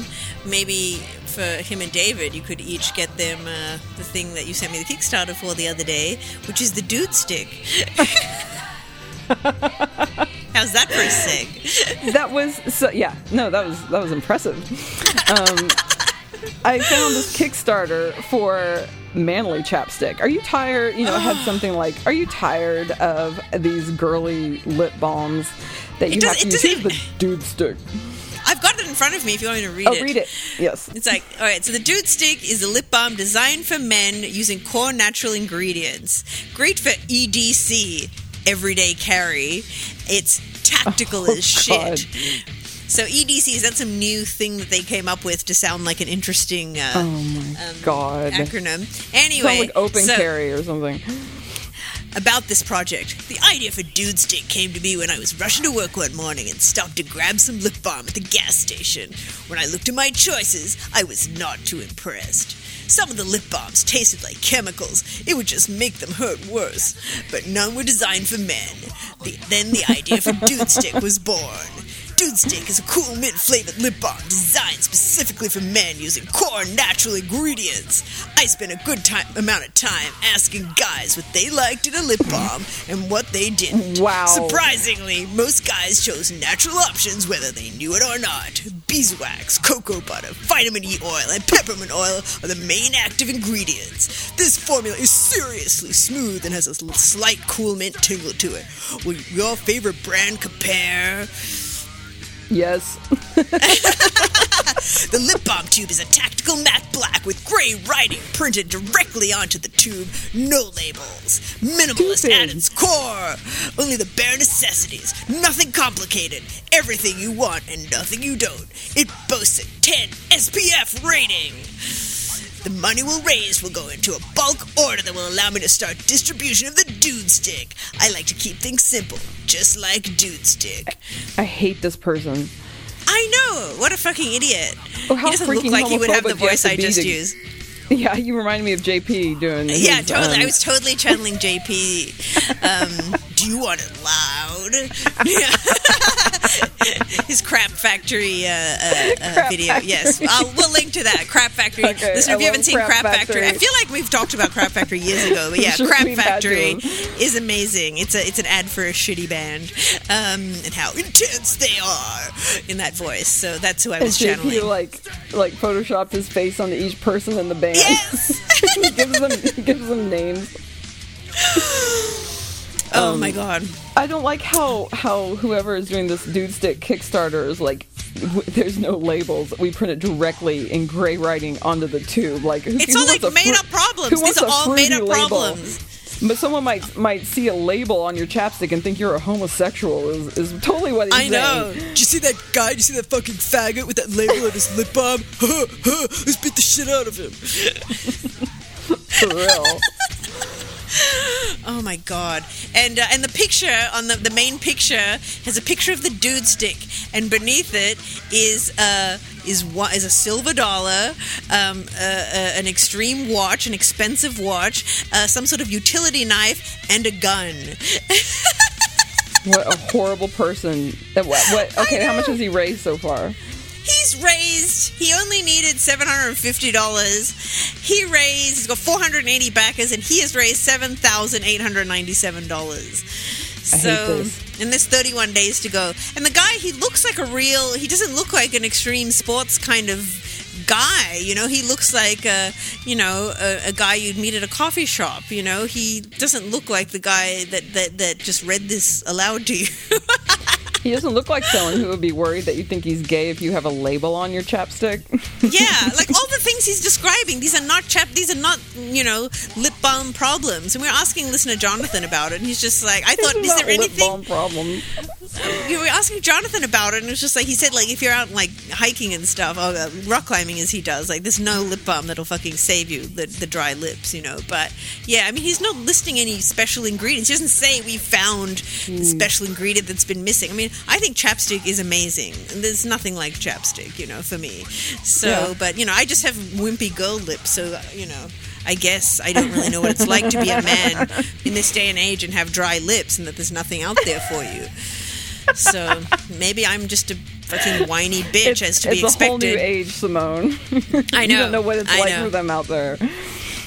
maybe for him and David, you could each get them uh, the thing that you sent me the Kickstarter for the other day, which is the dude stick. How's that for a seg? that was so yeah no that was that was impressive. Um, i found this kickstarter for manly chapstick. Are you tired? You know it had something like are you tired of these girly lip balms that you have to use? Here's the dude stick. I've got in front of me if you want me to read oh it. read it yes It's like, all right, so the Dude Stick is a lip balm designed for men using core natural ingredients. Great for EDC, everyday carry. It's tactical Oh, as shit. God. So EDC is that some new thing that they came up with to sound like an interesting uh, oh my god acronym? Anyway, like open so- carry or something about this project. The idea for Dude Stick came to me when I was rushing to work one morning and stopped to grab some lip balm at the gas station. When I looked at my choices, I was not too impressed. Some of the lip balms tasted like chemicals. It would just make them hurt worse. But none were designed for men. The, then the idea for Dude Stick was born. Dude Stick is a cool mint flavored lip balm designed specifically for men using core natural ingredients. I spent a good time, amount of time asking guys what they liked in a lip balm and what they didn't. Wow. Surprisingly, most guys chose natural options whether they knew it or not. Beeswax, cocoa butter, vitamin E oil, and peppermint oil are the main active ingredients. This formula is seriously smooth and has a slight cool mint tingle to it. Will your favorite brand compare? Yes The lip balm tube is a tactical matte black with gray writing printed directly onto the tube. No labels. Minimalist Stupid. at its core. Only the bare necessities. Nothing complicated. Everything you want and nothing you don't. It boasts a 10 SPF rating. The money we'll raise will go into a bulk order that will allow me to start distribution of the Dude Stick. I like to keep things simple, just like Dude Stick. i hate this person I know. What a fucking idiot. Oh, how he doesn't look like he would have the homophobic you have voice I just to- used. yeah you reminded me of jp doing his, Yeah, totally. um, I was totally channeling JP. Um, do you want it loud? His crap factory uh, uh, uh, Crap video. Factory. Yes, I'll, we'll link to that. Crap Factory. Okay, Listen, I if you haven't seen Crap Crap Factory, I feel like we've talked about Crap Factory years ago. But yeah, Crap Factory is amazing. It's a it's an ad for a shitty band, um, and how intense they are in that voice. So that's who I and was JP channeling. like like photoshopped his face onto each person in the band. Yes. he gives them he gives them names. Oh Um, my god. I don't like how how whoever is doing this dude stick Kickstarter is like. w- There's no labels. We print it directly in gray writing onto the tube. Like who, It's who all like made fru- up problems. These are all made up label? problems. But someone might might see a label on your chapstick and think you're a homosexual. Is, is totally what he's I know. saying. Did you see that guy? Did you see that fucking faggot with that label on his lip balm? Let's beat the shit out of him. For real. Oh my god! And uh, and the picture on the the main picture has a picture of the dude stick, and beneath it is uh is what is a silver dollar, um, uh, uh, an extreme watch, an expensive watch, uh, some sort of utility knife, and a gun. What a horrible person. What? what okay, how much has he raised so far? He's raised. He only needed seven hundred and fifty dollars. He raised. He's got four hundred and eighty backers, and he has raised seven thousand eight hundred ninety-seven dollars. So, this. And there's 31 days to go. And the guy, he looks like a real. He doesn't look like an extreme sports kind of guy. You know, he looks like a, you know, a, a guy you'd meet at a coffee shop. You know, he doesn't look like the guy that that that just read this aloud to you. He doesn't look like someone who would be worried that you think he's gay if you have a label on your chapstick. Yeah, like all the things he's describing, these are not chap. These are not you know lip balm problems. And we are asking listener Jonathan about it, and he's just like, I thought, It's is not there lip anything? balm problem. You were asking Jonathan about it, and it was just like he said, like if you're out like hiking and stuff, or uh, rock climbing as he does, like there's no lip balm that'll fucking save you the the dry lips, you know. But yeah, I mean, he's not listing any special ingredients. He doesn't say we found the special ingredient that's been missing. I mean, I think chapstick is amazing. There's nothing like chapstick, you know, for me. So, Yeah. but you know, I just have wimpy girl lips, so you know. I guess I don't really know what it's like to be a man in this day and age and have dry lips and that there's nothing out there for you. So maybe I'm just a fucking whiny bitch it's, as to be expected. it's a whole new age, Simone. I you know. don't know what it's I like know. for them out there.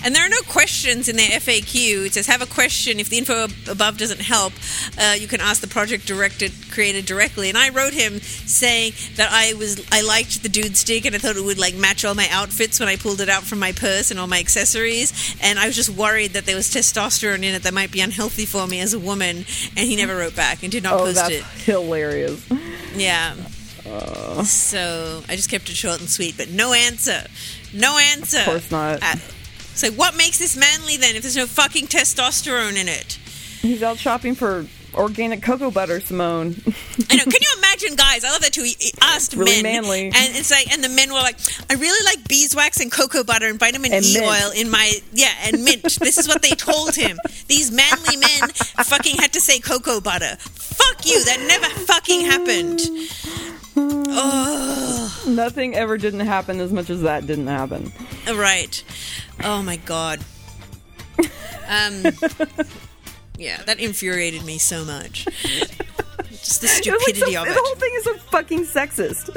And there are no questions in their FAQ. It says, "Have a question. If the info above doesn't help, uh, you can ask the project director creator directly." And I wrote him saying that I was I liked the dude stick and I thought it would like match all my outfits when I pulled it out from my purse and all my accessories. And I was just worried that there was testosterone in it that might be unhealthy for me as a woman. And he never wrote back and did not Oh, post that's it. hilarious. Yeah. so I just kept it short and sweet, but no answer. No answer. Of course not. Uh, so what makes this manly then if there's no fucking testosterone in it? He's out shopping for organic cocoa butter, Simone. I know. Can you imagine, guys? I love that too. He, he asked Really men, manly. and it's like, and the men were like, "I really like beeswax and cocoa butter and vitamin And E mint. oil in my yeah and mint." this is what they told him. These manly men fucking had to say cocoa butter. Fuck you. That never fucking happened. Oh, Nothing ever didn't happen as much as that didn't happen. right. Oh my god. Um. Yeah, that infuriated me so much. Just the It was like stupidity so- of it. the whole thing is so fucking sexist.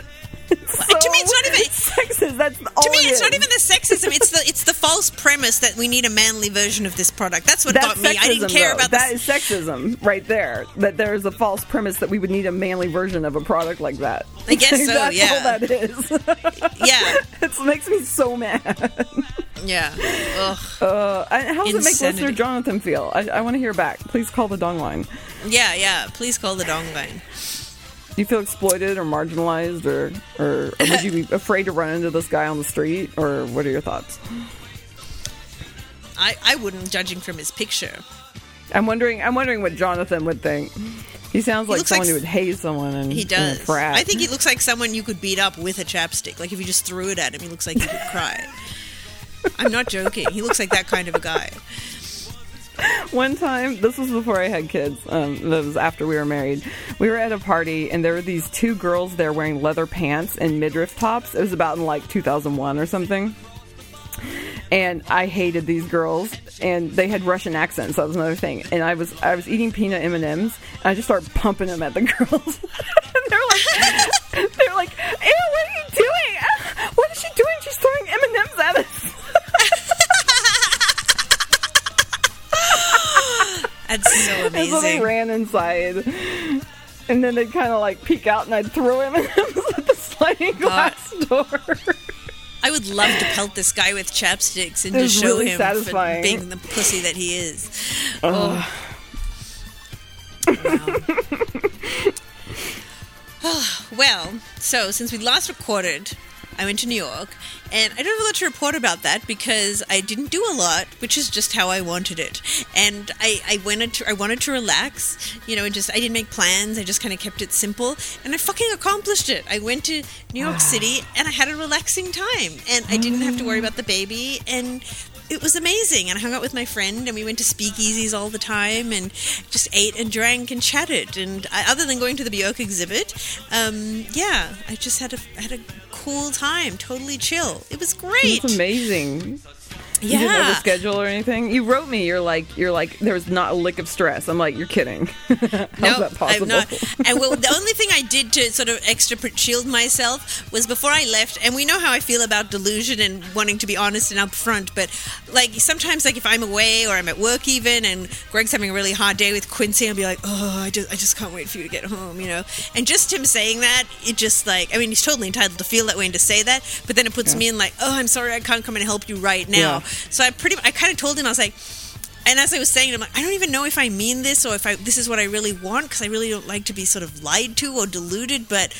It's to me, it's not even- sexism. That's to me, it it's not even the sexism. It's the it's the false premise that we need a manly version of this product. That's what That's got me. sexism, I didn't care though. about that. this. Is sexism right there. That there is a false premise that we would need a manly version of a product like that. I guess so, That's yeah. all that is. Yeah, it makes me so mad. yeah. Ugh. Uh, how does it make listener Jonathan feel? I, I want to hear back. Please call the dong line. Yeah, yeah. Please call the dong line. Do you feel exploited or marginalized, or, or, or would you be afraid to run into this guy on the street, or what are your thoughts? I I wouldn't, judging from his picture. I'm wondering. I'm wondering what Jonathan would think. He sounds like looks someone like who would hate someone. And He and does. frat. I think he looks like someone you could beat up with a chapstick. Like if you just threw it at him, he looks like he could cry. I'm not joking. He looks like that kind of a guy. One time, this was before I had kids. Um, that was after we were married. We were at a party, and there were these two girls there wearing leather pants and midriff tops. It was about in like 2001 or something. And I hated these girls, and they had Russian accents. That was another thing. And I was I was eating peanut M and M's, and I just started pumping them at the girls. and they're like, they're like, "Ew, what are you doing? What is she doing? She's throwing M and M's at us." That's so And so they amazing. ran inside. And then they'd kind of like peek out and I'd throw him at the sliding uh, glass door. I would love to pelt this guy with chapsticks and just show really him satisfying. for being the pussy that he is. Oh. well, so since we last recorded, I went to New York, and I don't have a lot to report about that because I didn't do a lot, which is just how I wanted it. And I, I wanted to, I wanted to relax, you know, and just I didn't make plans. I just kind of kept it simple, and I fucking accomplished it. I went to New York City, and I had a relaxing time, and I didn't have to worry about the baby, and it was amazing. And I hung out with my friend, and we went to speakeasies all the time, and just ate and drank and chatted. And I, other than going to the Bjork exhibit, um, yeah, I just had a had a cool time, totally chill. It was great. It's amazing. You didn't the Yeah. schedule or anything. You wrote me. You're like, you're like, there was not a lick of stress. I'm like, you're kidding. How's No, that possible? I'm not. And well, the only thing I did to sort of extra shield myself was before I left. And we know how I feel about delusion and wanting to be honest and upfront. But like sometimes, like if I'm away or I'm at work even, and Greg's having a really hard day with Quincy, I'll be like, oh, I just, I just can't wait for you to get home, you know. And just him saying that, it just like, I mean, he's totally entitled to feel that way and to say that. But then it puts me in like, oh, I'm sorry, I can't come and help you right now. Yeah. So I pretty, I kind of told him, I was like. And as I was saying, I'm like, I don't even know if I mean this or if I this is what I really want because I really don't like to be sort of lied to or deluded. But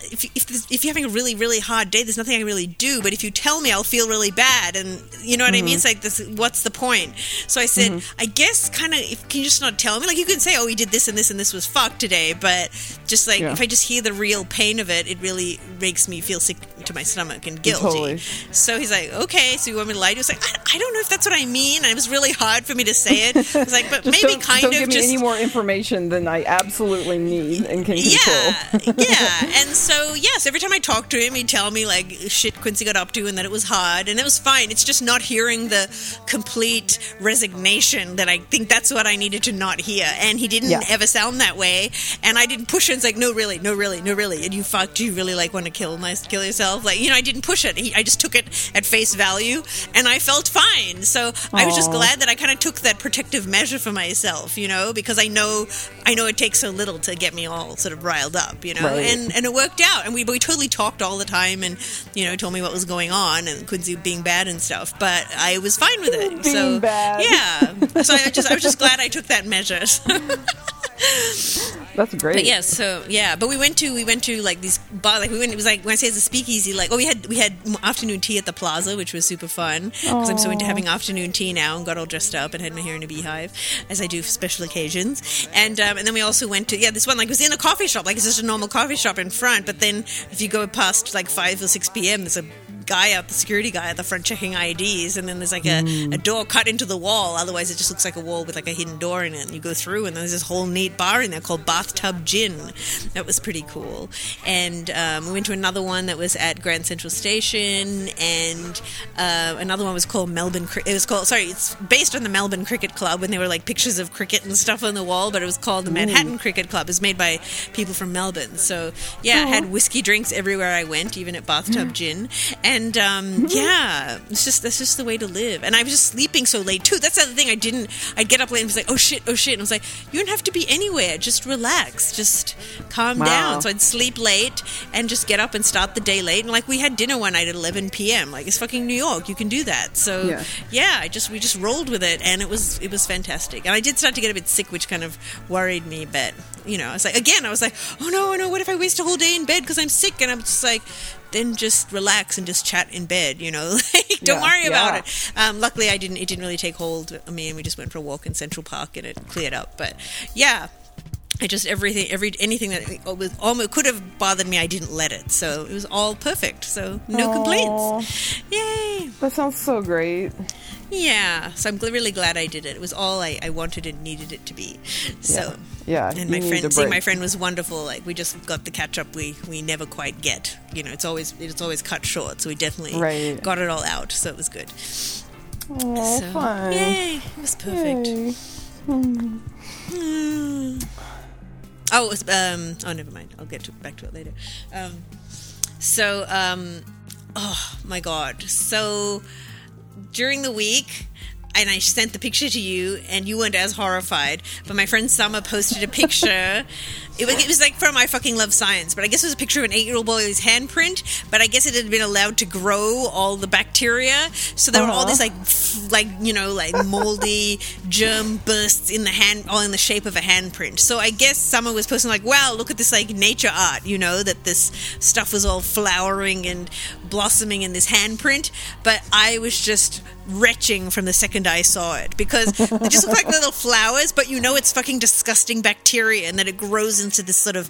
if if, this, if you're having a really really hard day, there's nothing I can really do. But if you tell me, I'll feel really bad, and you know what I Mm-hmm. mean. It's like this. What's the point? So I said, I guess kind of. Can you just not tell me? Like you can say, oh, we did this and this and this was fucked today, but just like Yeah. if I just hear the real pain of it, it really makes me feel sick to my stomach and guilty. Totally. So he's like, okay, so you want me to lie to you? It's like, I, I don't know if that's what I mean. And it was really hard for me to say it. I was like, but maybe don't, kind don't of give me just. any more information than I absolutely need and can control. yeah, yeah. And so yes, every time I talked to him, he'd tell me like shit Quincy got up to and that it was hard, and it was fine. It's just not hearing the complete resignation that I think that's what I needed to not hear. And he didn't Yeah. ever sound that way, and I didn't push it. It's like no, really, no, really, no, really. And you fuck, do you really like want to kill my kill yourself? Like you know, I didn't push it. I just took it at face value, and I felt fine. So I was just glad that I kind of took that protective measure for myself, you know, because I know I know it takes so little to get me all sort of riled up, you know, Right. and and it worked out, and we we totally talked all the time, and you know, told me what was going on and Quincy being bad and stuff, but I was fine with it. Being so bad. yeah, so I just I was just glad I took that measure. That's great. But yeah, so yeah, but we went to we went to like these bar like we went it was like when I say it's a speakeasy like oh we had we had afternoon tea at the plaza which was super fun because I'm so into having afternoon tea now and got all dressed up and had my hair in a beehive as I do for special occasions and um, and then we also went to yeah this one like was in a coffee shop like it's just a normal coffee shop in front but then if you go past like five or six p.m. there's a guy out the security guy at the front checking IDs and then there's like a, a door cut into the wall. Otherwise it just looks like a wall with like a hidden door in it and you go through and there's this whole neat bar in there called bathtub gin. That was pretty cool. And um, we went to another one that was at Grand Central Station and uh, another one was called Melbourne Cri- it was called sorry it's based on the Melbourne Cricket Club and there were like pictures of cricket and stuff on the wall but it was called the Manhattan Cricket Club. It was made by people from Melbourne. So yeah I had whiskey drinks everywhere I went even at bathtub gin. and um, yeah it's just that's just the way to live. And I was just sleeping so late too. That's the other thing. I didn't I'd get up late and was like oh shit oh shit. And I was like you don't have to be anywhere. Just relax. Just calm Wow. down. So I'd sleep late and just get up and start the day late. And like we had dinner one night at 11 p.m like it's fucking New York. You can do that. So Yeah. yeah I just we just rolled with it. And it was it was fantastic. And I did start to get a bit sick which kind of worried me. But you know I was like again I was like oh no oh no. What if I waste a whole day in bed because I'm sick? And I'm just like then just relax and just chat in bed you know like don't Yeah, worry about it um, luckily I didn't it didn't really take hold of me and we just went for a walk in Central Park and it cleared up but yeah I just everything, every anything that was almost could have bothered me, I didn't let it. So it was all perfect. So no complaints. Yay! That sounds so great. Yeah. So I'm gl- really glad I did it. It was all I, I wanted and needed it to be. So Yeah, and my friend, seeing my friend was wonderful. Like we just got the catch up we we never quite get. You know, it's always it's always cut short. So we definitely Right. got it all out. So it was good. Oh, So, fun. Yay! It was perfect. Yay. Oh, it was, um, oh, never mind. I'll get to, back to it later. Um, so, um, oh my god. So, during the week, and I sent the picture to you, and you weren't as horrified. But my friend Summer posted a picture. it, was, it was like from I fucking love science, but I guess it was a picture of an eight-year-old boy's handprint. But I guess it had been allowed to grow all the bacteria, so there were all Uh-huh. these like, like you know, like moldy germ bursts in the hand, all in the shape of a handprint. So I guess someone was posting like, "Wow, look at this like nature art," you know, that this stuff was all flowering and blossoming in this handprint. But I was just retching from the second I saw it because they just look like little flowers, but you know it's fucking disgusting bacteria and that it grows into this sort of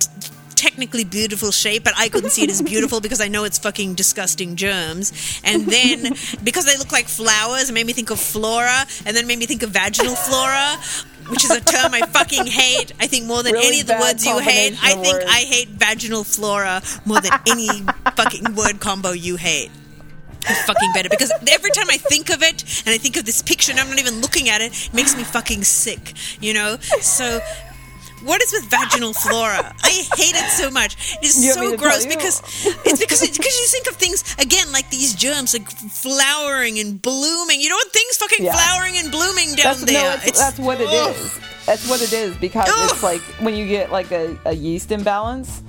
t- technically beautiful shape, but I couldn't see it as beautiful because I know it's fucking disgusting germs. And then because they look like flowers, it made me think of flora, and then made me think of vaginal flora. Which is a term I fucking hate. I think more than Really any of the words you hate. I think words. I hate vaginal flora more than any fucking word combo you hate fucking better because every time I think of it and I think of this picture and I'm not even looking at it, it makes me fucking sick, you know? So what is with vaginal flora? I hate it so much. It's You so gross because it's because it's because you think of things again like these germs like flowering and blooming. You know what things fucking Yeah. flowering and blooming down That's, there. no, it's, that's what it ugh. is. That's what it is because Ugh. it's like when you get like a, a yeast imbalance.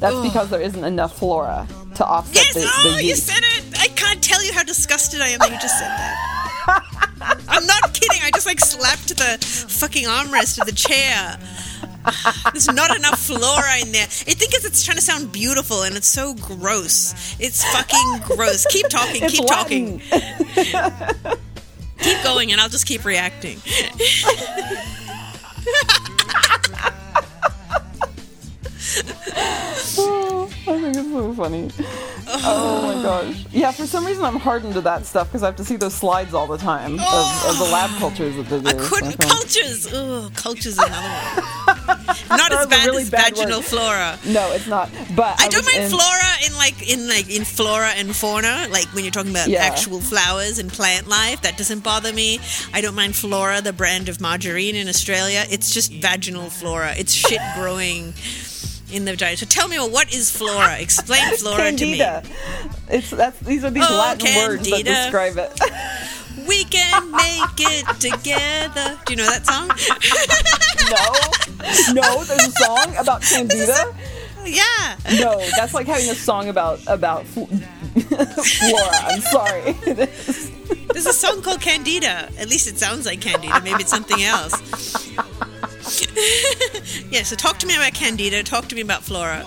That's because there isn't enough flora to offset Yes, the, oh, the you said it. I can't tell you how disgusted I am that you just said that. I'm not kidding. I just like slapped the fucking armrest of the chair. There's not enough flora in there. I think it's, it's trying to sound beautiful, and it's so gross. It's fucking gross. Keep talking. It's keep Latin. talking. Keep going, and I'll just keep reacting. Oh, I think it's so funny. Oh my gosh. Yeah, for some reason I'm hardened to that stuff because I have to see those slides all the time of, of the oh. lab cultures that they do. I couldn't. Cultures. Ugh, cultures another one. Not as That was a bad really as bad vaginal word. flora. No, it's not. But I don't mind in- flora in like in like in flora and fauna, like when you're talking about Yeah. actual flowers and plant life. That doesn't bother me. I don't mind flora, the brand of margarine in Australia. It's just vaginal flora. It's shit growing in the vagina. So tell me, well, what is flora? Explain flora Candida. It's that's these are these Oh, Latin words that describe it. We can make it together. Do you know that song? no, no, there's a song about Candida. yeah. No, that's like having a song about about fl- flora. I'm sorry. There's a song called Candida. At least it sounds like Candida. Maybe it's something else. yeah, so talk to me about Candida. Talk to me about Flora.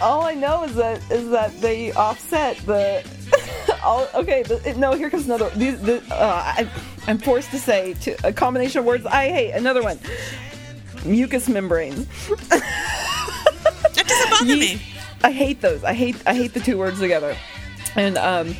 All I know is that is that they offset the. all, okay, the, no. Here comes another. These, the, uh, I, I'm forced to say to, a combination of words I hate. Another one. Mucous membranes. That doesn't bother Ye- me. I hate those. I hate I hate the two words together. And um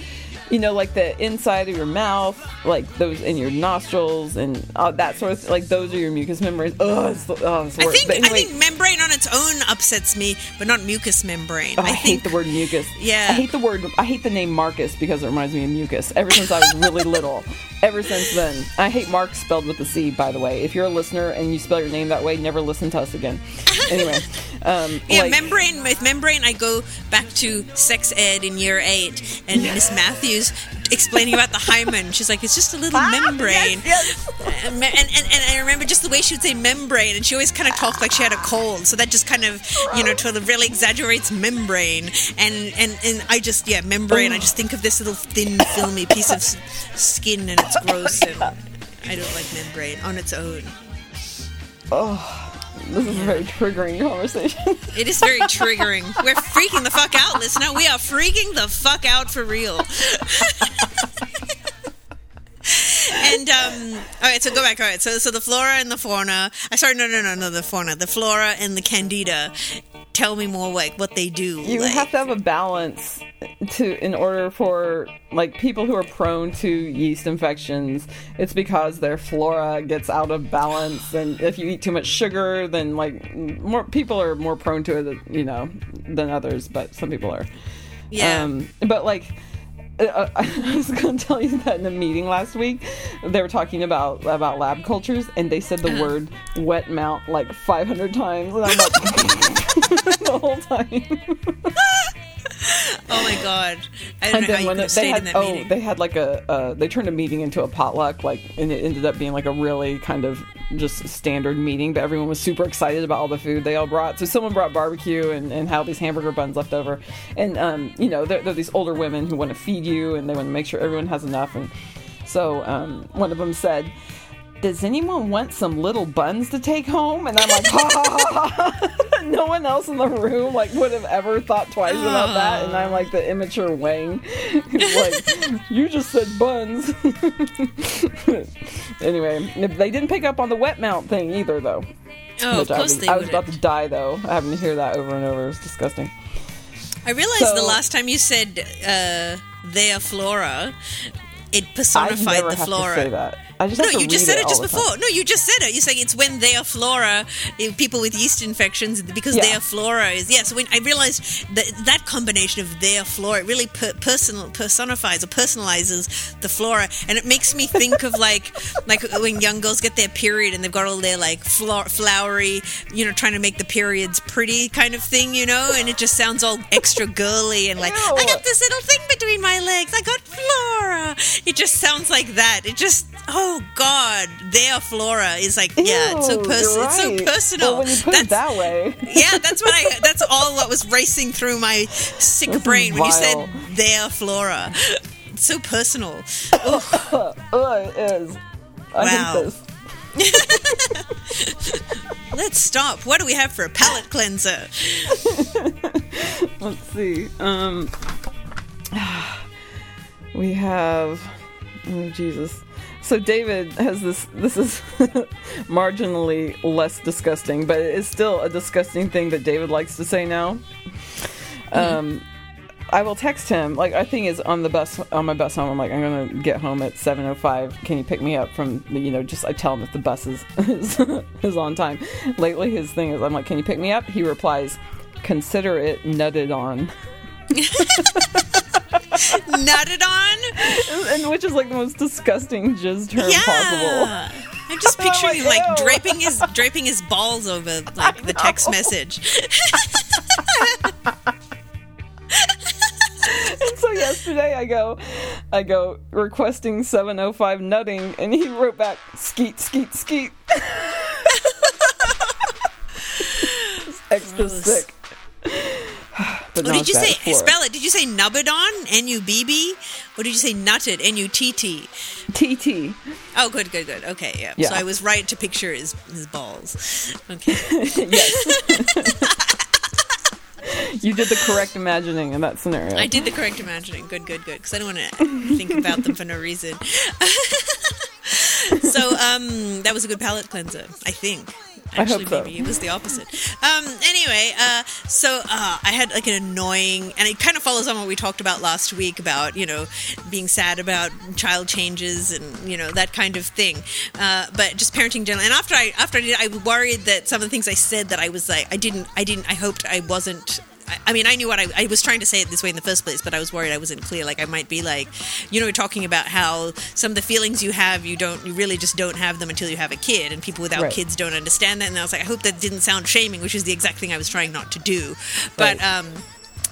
you know, like the inside of your mouth, like those in your nostrils, and uh, that sort of like those are your mucous membranes. Ugh, it's oh, it's the I think anyway, I think membrane on its own upsets me, but not mucous membrane. oh, I, I hate the word mucus. Yeah. I hate the word. I hate the name Marcus because it reminds me of mucus. Ever since I was really little, ever since then, I hate Mark spelled with a C. By the way, if you're a listener and you spell your name that way, never listen to us again. Anyway, um, yeah, like, membrane with membrane. I go back to sex ed in year eight, and Miss Matthews explaining about the hymen. She's like, it's just a little membrane. Ah, Yes, And, and, and, and I remember just the way she would say membrane, and she always kind of talked like she had a cold. So that just kind of, you know, totally really exaggerates membrane. And, and, and I just, yeah, membrane. I just think of this little thin, filmy piece of skin, and it's gross. And I don't like membrane on its own. This is a very triggering conversation. It is very triggering. We're freaking the fuck out, listener. We are freaking the fuck out for real. and um, all right, so go back. All right, so so the flora and the fauna. I sorry, no, no, no, no, the fauna, the flora and the candida. Tell me more, like what they do. you like, have to have a balance to in order for like people who are prone to yeast infections it's because their flora gets out of balance and if you eat too much sugar then like more people are more prone to it you know than others but some people are yeah. um but like uh, I was going to tell you that in a meeting last week, they were talking about about lab cultures, and they said the Uh-huh. word "wet mount" like 500 times, and I'm like the whole time. oh my god, I don't and know how then you when could it, have they stayed had in that oh meeting. they had like a uh, they turned a meeting into a potluck like and it ended up being like a really kind of just standard meeting but everyone was super excited about all the food they all brought so someone brought barbecue and, and had these hamburger buns left over and um you know they're, they're these older women who want to feed you and they want to make sure everyone has enough and so um one of them said does anyone want some little buns to take home? And I'm like, ha ha ha ha. No one else in the room like would have ever thought twice about that. And I'm like the immature Wang, like, you just said buns. anyway, they didn't pick up on the wet mount thing either, though. oh, of Which I course was, they I was about to die though, having to hear that over and over. It was disgusting. I realized the last time you said uh, their flora, it I personified the flora. To say that. I just No, you just said it all just before. No, you just said it. You're saying it's when their flora, eh, people with yeast infections, because Yeah. their flora is yeah. So when I realized that that combination of their flora, it really per- personal personifies or personalizes the flora, and it makes me think of like like when young girls get their period and they've got all their like flo- flowery, you know, trying to make the periods pretty kind of thing, you know, and it just sounds all extra girly and like Ew. I got this little thing between my legs. I got flora. It just sounds like that. It just oh god, their flora is like yeah, it's so Ew, pers- you're it's so personal. Well, when you put that's, it that way. yeah, that's what I. That's all what was racing through my sick This brain when you said their flora. It's so personal. oh, it is. I Wow. Let's stop. What do we have for a palate cleanser? Let's see. Um, we have. Oh Jesus. So David has this. This is marginally less disgusting, but it is still a disgusting thing that David likes to say now. Um, I will text him. Like I think is on the bus on my bus home. I'm like I'm gonna get home at 7:05. Can you pick me up from the- you know just I tell him if the bus is is, is on time. Lately his thing is I'm like can you pick me up? He replies, consider it nutted on, Nutted on. and which is like the most disgusting jizz term possible. Yeah. I'm just I'm like, picturing him like draping his draping his balls over like the text message. And so yesterday I go, I go requesting 705 nutting, and he wrote back skeet skeet skeet. It's extra sick. But What did you bad say? it. Spell it. Did you say nubbedon? N U B B? Or did you say nutted? N u t t. T t. Oh, good, good, good. Okay, yeah. Yeah. So I was right to picture his his balls. Okay. yes. you did the correct imagining in that scenario. I did the correct imagining. Good, good, good. Because I don't want to think about them for no reason. so um, that was a good palate cleanser, I think. I hope Actually, so. maybe it was the opposite. Um, anyway, uh, so uh, I had like an annoying, and it kind of follows on what we talked about last week about you know being sad about child changes and you know that kind of thing. Uh, but just parenting generally. And after I after I did, I worried that some of the things I said that I was like I didn't I didn't I hoped I wasn't. I- mean, I knew what I, I was trying to say it this way in the first place, but I was worried I wasn't clear. Like, I might be like, you know, we're talking about how some of the feelings you have, you don't, you really just don't have them until you have a kid, and people without Right. kids don't understand that. And I was like, I hope that didn't sound shaming, which is the exact thing I was trying not to do. But, Right. um,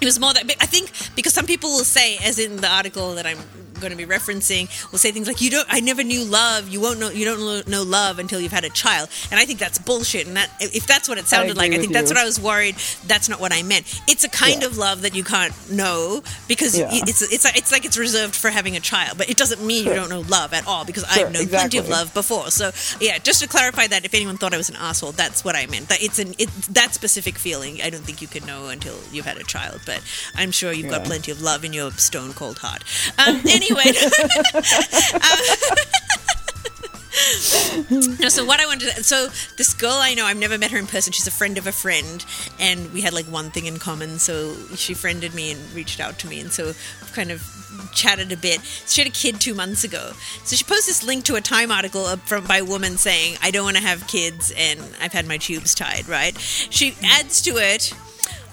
it was more that I think because some people will say, as in the article that I'm going to be referencing, will say things like, "You don't, I never knew love. You won't know, you don't know- love until you've had a child." And I think that's bullshit. And that if that's what it sounded agree like, I think that's you. what I was worried. That's not what I meant. It's a kind Yeah. of love that you can't know because Yeah. it's it's it's like it's reserved for having a child, but it doesn't mean you don't know love at all because Sure, I've known plenty of love before. So yeah, just to clarify that, if anyone thought I was an asshole, that's what I meant. That it's an it, that specific feeling. I don't think you can know until you've had a child, but I'm sure you've got plenty of love in your stone cold heart. Um, anyway. no, so what I wanted to, so this girl I know, I've never met her in person. She's a friend of a friend, and we had like one thing in common. So she friended me and reached out to me, and so kind of chatted a bit. She had a kid two months ago, so she posted this link to a Time article from by a woman saying, "I don't want to have kids, and I've had my tubes tied." Right? She adds to it.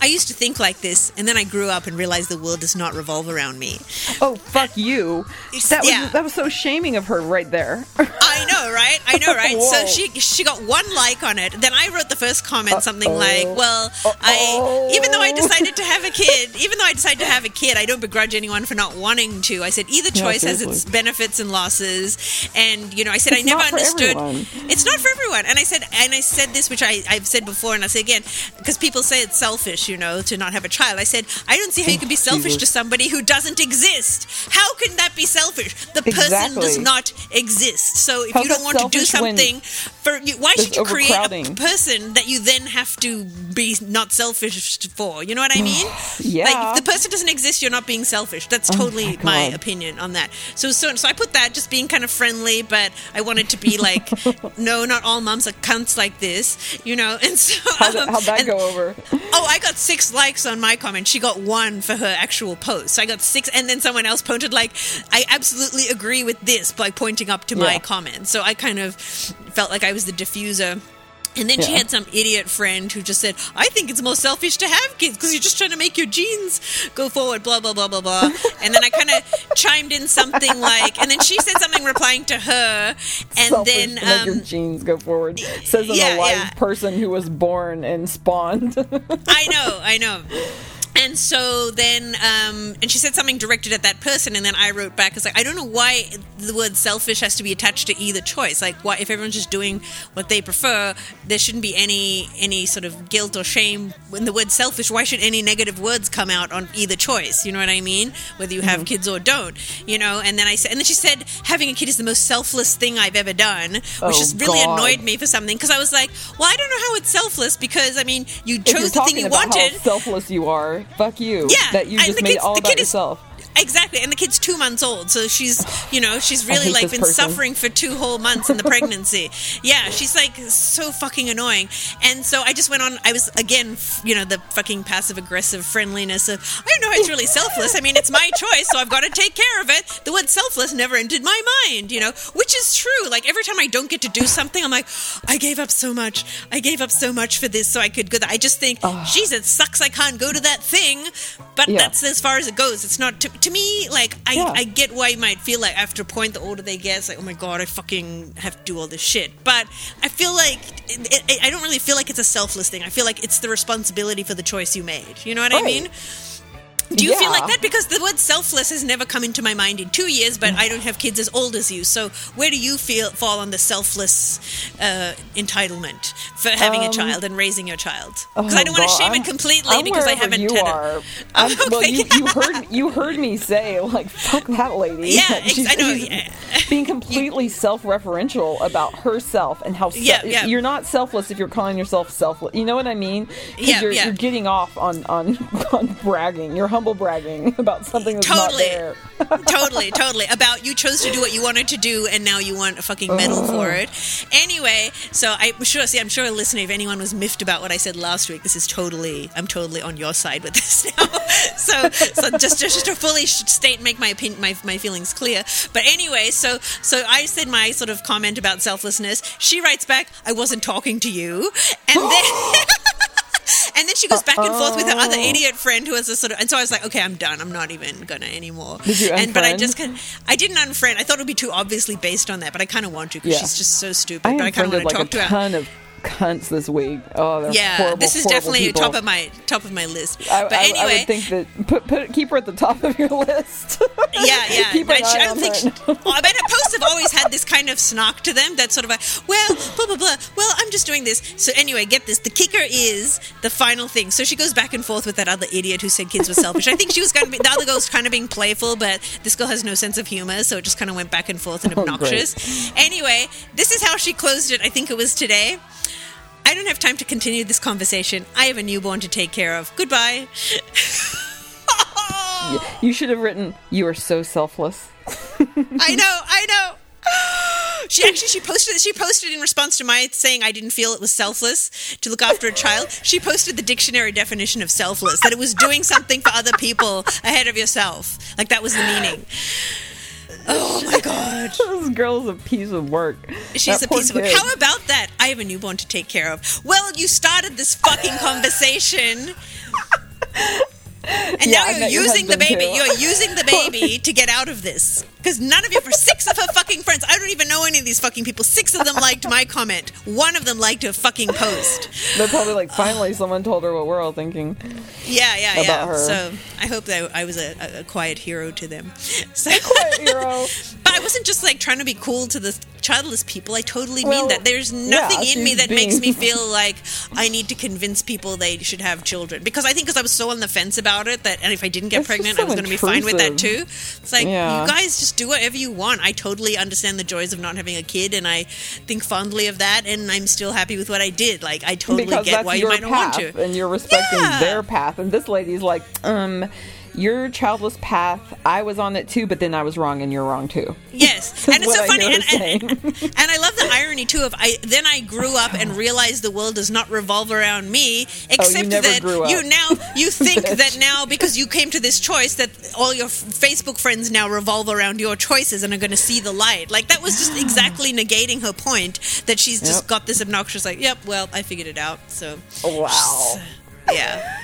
I used to think like this, and then I grew up and realized the world does not revolve around me. oh fuck you! That was Yeah. that was so shaming of her right there. I know, right? I know, right? so she she got one like on it. Then I wrote the first comment something like, "Well, Uh-oh. I even though I decided to have a kid, even though I decided to have a kid, I don't begrudge anyone for not wanting to." I said either Yeah, choice has its benefits and losses, and you know, I said It's I never understood. everyone. It's not for everyone, and I said and I said this, which I I've said before, and I say again because people say it's selfish, you know, to not have a child. I said I don't see how you can be selfish to somebody who doesn't exist. How can that be selfish? The person does not exist. So if How's you don't want to do something for you, why should you create a person that you then have to be not selfish for? You know what I mean? Yeah. Like if the person doesn't exist, you're not being selfish. That's totally my my, opinion on that. So so so I put that just being kind of friendly, but I wanted to be like, no, not all moms are cunts like this, you know. And so How'd, um, how'd that go over? Oh, I got six likes on my comment. She got one for her actual post. So I got six, and then someone else posted like, "I absolutely agree with this" by pointing up to my comment. So I kind of felt like I was the diffuser. And then she had some idiot friend who just said, "I think it's more selfish to have kids because you're just trying to make your genes go forward." Blah blah blah blah blah. and then I kind of chimed in something like, and then she said something replying to her, and Selfish then to make your um, genes go forward. Says an yeah, alive yeah. person who was born and spawned. I know, I know. And so then, um, and she said something directed at that person, and then I wrote back, "It's like I don't know why the word selfish has to be attached to either choice. Like, why if everyone's just doing what they prefer, there shouldn't be any any sort of guilt or shame when the word selfish. Why should any negative words come out on either choice? You know what I mean? Whether you Mm-hmm. have kids or don't, you know. And then I said, and then she said, having a kid is the most selfless thing I've ever done, which Oh, just really God. annoyed me for something because I was like, well, I don't know how it's selfless because I mean, you chose the thing you wanted. how selfless you are, fuck you. Yeah, that you just made all about kid is- yourself. Exactly, and the kid's two months old, so she's, you know, she's really like been person. suffering for two whole months in the pregnancy. yeah, she's like so fucking annoying, and so I just went on. I was again, f- you know, the fucking passive aggressive friendliness of I don't know it's really selfless. I mean, it's my choice, so I've got to take care of it. The word selfless never entered my mind, you know, which is true. Like every time I don't get to do something, I'm like, I gave up so much. I gave up so much for this, so I could go. There. I just think, jeez, it sucks. I can't go to that thing, but Yeah. that's as far as it goes. It's not to, to me like I, Yeah. I get why you might feel like after a point the older they get, it's like oh my god, I fucking have to do all this shit. But I feel like it, it, I don't really feel like it's a selfless thing. I feel like it's the responsibility for the choice you made. You know what I mean? Do you feel like that? Because the word selfless has never come into my mind in two years, but I don't have kids as old as you. So where do you feel fall on the selfless uh, entitlement for having a child and raising your child? Because I Um, Oh, don't want to shame I'm- it completely I'm because I haven't you had a- are. I'm, Okay, well, you, you heard you heard me say like fuck that lady. Yeah, she's- I know, yeah. Being completely self-referential about herself and how se- Yeah, yeah. you're not selfless if you're calling yourself selfless. You know what I mean? Yeah, you're, yeah. you're getting off on on on bragging. You're humble bragging about something that's Totally. not there. totally, totally. About you chose to do what you wanted to do, and now you want a fucking medal for mm. it. Anyway, so I'm sure. See, I'm sure, listening. If anyone was miffed about what I said last week, this is totally. I'm totally on your side with this now. so, so just just to fully state, make my opinion, my my feelings clear. But anyway, so so I said my sort of comment about selflessness. She writes back, "I wasn't talking to you," and then. And then she goes back and forth with her other idiot friend who has a sort of, and so I was like, okay, I'm done. I'm not even gonna anymore. Did you and but I unfriend? just kind I didn't unfriend. I thought it would be too obviously based on that, but I kind of want to because Yeah. she's just so stupid. I but I kind of want to like talk a to her. ton of cunts this week. Oh, they're Yeah, horrible. this is definitely people. top of my top of my list. I, but I- I anyway, would think that put put keep her at the top of your list. yeah, yeah. Keep I, an I eye don't on think. She, well, I posts have always had this kind of snark to them. That sort of a well, blah blah blah. Well, I'm just doing this. So anyway, get this. The kicker is the final thing. So she goes back and forth with that other idiot who said kids were selfish. I think she was kind of be the other girl was kind of being playful, but this girl has no sense of humor, so it just kind of went back and forth and Oh, obnoxious. anyway, this is how she closed it. I think it was today. I don't have time to continue this conversation. I have a newborn to take care of. Goodbye. you should have written, "You are so selfless." I know, I know. She actually she posted she posted in response to my saying I didn't feel it was selfless to look after a child. She posted the dictionary definition of selfless that it was doing something for other people ahead of yourself. Like that was the meaning. Oh my god. this girl is a piece of work. She's That a piece of work. How about that? I have a newborn to take care of. Well, you started this fucking conversation. And Yeah, now you're met your using the baby. You're using the baby to get out of this. Because none of you, for six of her fucking friends, I don't even know any of these fucking people. Six of them liked my comment. One of them liked her fucking post. They're probably like, finally, someone told her what we're all thinking. Yeah, yeah, yeah. Her. So I hope that I was a, a, a quiet hero to them. So, Quiet hero. but I wasn't just like trying to be cool to the childless people. I totally mean that. There's nothing yeah, in me that makes me feel like I need to convince people they should have children. Because I think because I was so on the fence about it that, and if I didn't get It's pregnant, so I was going to be fine with that too. It's like Yeah. you guys just do whatever you want. I totally understand the joys of not having a kid, and I think fondly of that. And I'm still happy with what I did. Like I totally because get why you might not want to. and you're respecting Yeah. their path. And this lady's like, um, your childless path. I was on it too, but then I was wrong, and you're wrong too. Yes, and it's so funny, hear and, and, and I love the irony too of I. Then I grew up and oh. realized the world does not revolve around me, oh, except Oh, never that you now you think that now because you came to this choice that all your Facebook friends now revolve around your choices and are going to see the light. Like that was just exactly negating her point that she's just Yep. got this obnoxious like, yep, well, I figured it out. So Wow. yeah,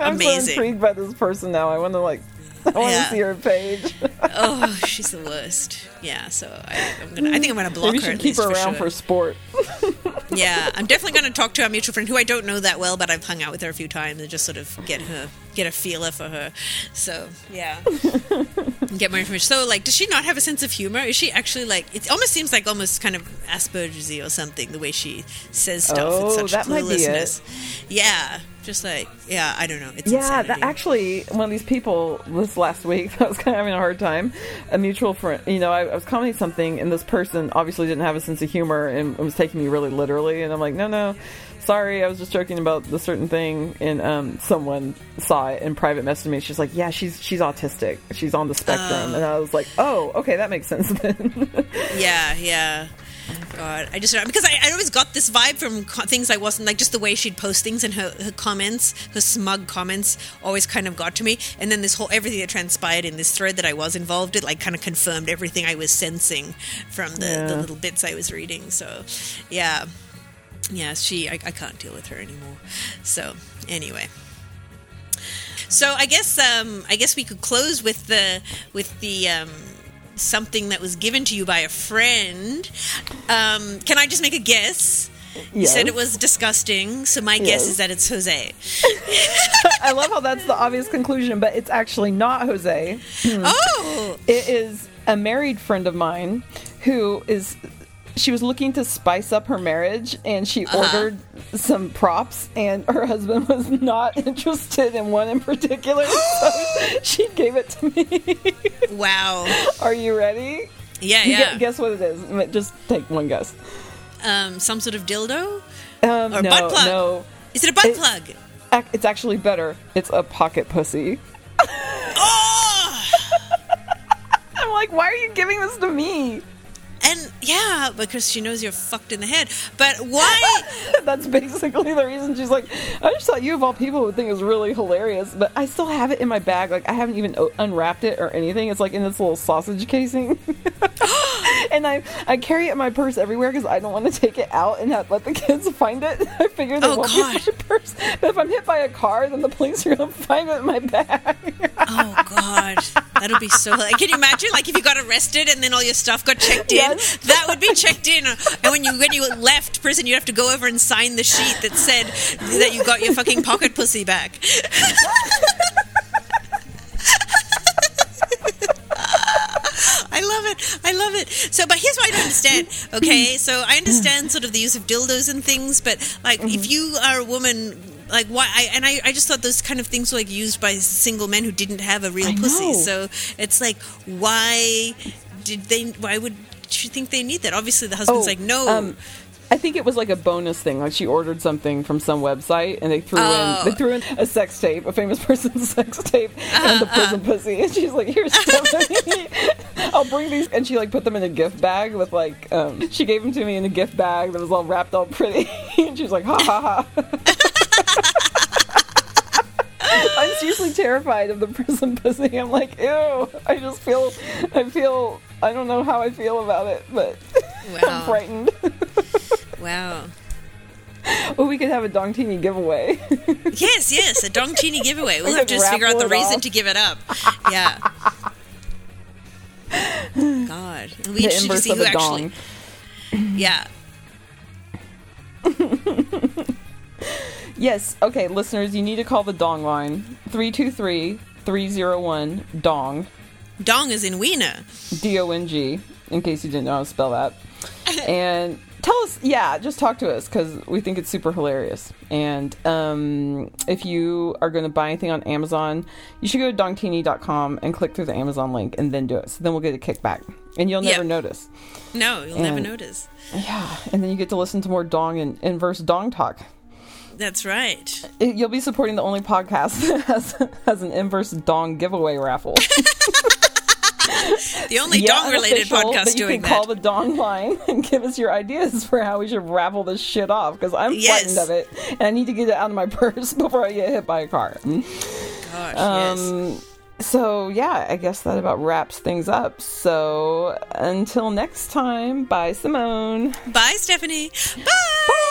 I'm amazing. so intrigued by this person now. I want to like, I want Yeah. to see her page. oh, she's the worst. Yeah, so I, I'm gonna. I think I'm gonna block Maybe her. at keep her around sure. for sport. Yeah, I'm definitely going to talk to our mutual friend who I don't know that well, but I've hung out with her a few times and just sort of get her get a feeler for her. So yeah, get more information. So like, does she not have a sense of humor? Is she actually like? It almost seems like almost kind of Asperger's or something the way she says stuff. Oh, that might be it. Yeah, Just like, yeah, I don't know. It's Yeah, that actually, one of these people this last week that was kind of having a hard time, a mutual friend, you know, I, I was commenting something, and this person obviously didn't have a sense of humor and was taking me really literally, and I'm like, no, no, sorry, I was just joking about the certain thing, and um, someone saw it in private messaged me. She's like, yeah, she's she's autistic, she's on the spectrum, and I was like, oh, okay, that makes sense then. Yeah, yeah. God, I just because I, I always got this vibe from co- things I wasn't like just the way she'd post things and her, her comments, her smug comments, always kind of got to me. And then this whole everything that transpired in this thread that I was involved in, like, kind of confirmed everything I was sensing from the, the little bits I was reading. So, yeah, yeah, she, I, I can't deal with her anymore. So, anyway. So I guess um, I guess we could close with the with the um, something that was given to you by a friend. Um, can I just make a guess? You said it was disgusting, so my guess Yes. is that it's Jose. I love how that's the obvious conclusion, but it's actually not Jose. Oh, It is a married friend of mine who is. She was looking to spice up her marriage and she ordered some props, and her husband was not interested in one in particular. So she gave it to me. wow! Are you ready? Yeah, yeah. guess what it is. Just take one guess. Um, some sort of dildo? Um, Or no, butt plug. no. Is it a butt It- plug? Ac- It's actually better. It's a pocket pussy. Oh, I'm like, why are you giving this to me? And yeah, because she knows you're fucked in the head. But why? That's basically the reason she's like, I just thought you of all people would think it was really hilarious, but I still have it in my bag. Like I haven't even o- unwrapped it or anything. It's like in this little sausage casing, and I I carry it in my purse everywhere because I don't want to take it out and have, let the kids find it. I figure they Oh, won't God. be in my purse, but if I'm hit by a car, then the police are gonna find it in my bag. Oh God, that'll be so. Like, can you imagine, like, if you got arrested and then all your stuff got checked in? Yes. That would be checked in. And when you when you left prison, you'd have to go over and sign the sheet that said that you got your fucking pocket pussy back. I love it. I love it. So, but here's what I don't understand. Okay, so I understand sort of the use of dildos and things, but like, if you are a woman, like, why? I, and I, I just thought those kind of things were like used by single men who didn't have a real I pussy. know. So it's like, why did they? Why would you think they need that? Obviously, the husband's like, no. um, I think it was like a bonus thing. Like she ordered something from some website, and they threw Oh. in they threw in a sex tape, a famous person's sex tape, and the prison pussy. And she's like, "Here's Stephanie. I'll bring these." And she like put them in a gift bag with like um, she gave them to me in a gift bag that was all wrapped all pretty. and she's like, "Ha ha ha." I'm seriously terrified of the prison pussy. I'm like, ew. I just feel, I feel, I don't know how I feel about it, but Wow. I'm frightened. wow. Well, we could have a Dongtini giveaway. Yes, yes, a Dongtini giveaway. We'll have to just figure out the reason off. to give it up. Yeah. God, it'll be the interesting to see who actually. dong. Yeah. Yes. Okay, listeners, you need to call the Dong line 323 301 Dong. Dong is in wiener. D O N G, in case you didn't know how to spell that. And tell us, yeah, just talk to us because we think it's super hilarious. And um, if you are going to buy anything on Amazon, you should go to dongtini.com and click through the Amazon link and then do it. So then we'll get a kickback. And you'll never Yep. notice. No, you'll never notice. Yeah. And then you get to listen to more Dong and inverse Dong talk. That's right. You'll be supporting the only podcast that has, has an inverse dong giveaway raffle. The only Yeah, dong related podcast but you doing can call the dong line and give us your ideas for how we should raffle this shit off because I'm Yes. frightened of it and I need to get it out of my purse before I get hit by a car. Gosh, yes. Um, so yeah, I guess that about wraps things up. So until next time, bye, Simone. Bye, Stephanie. Bye. The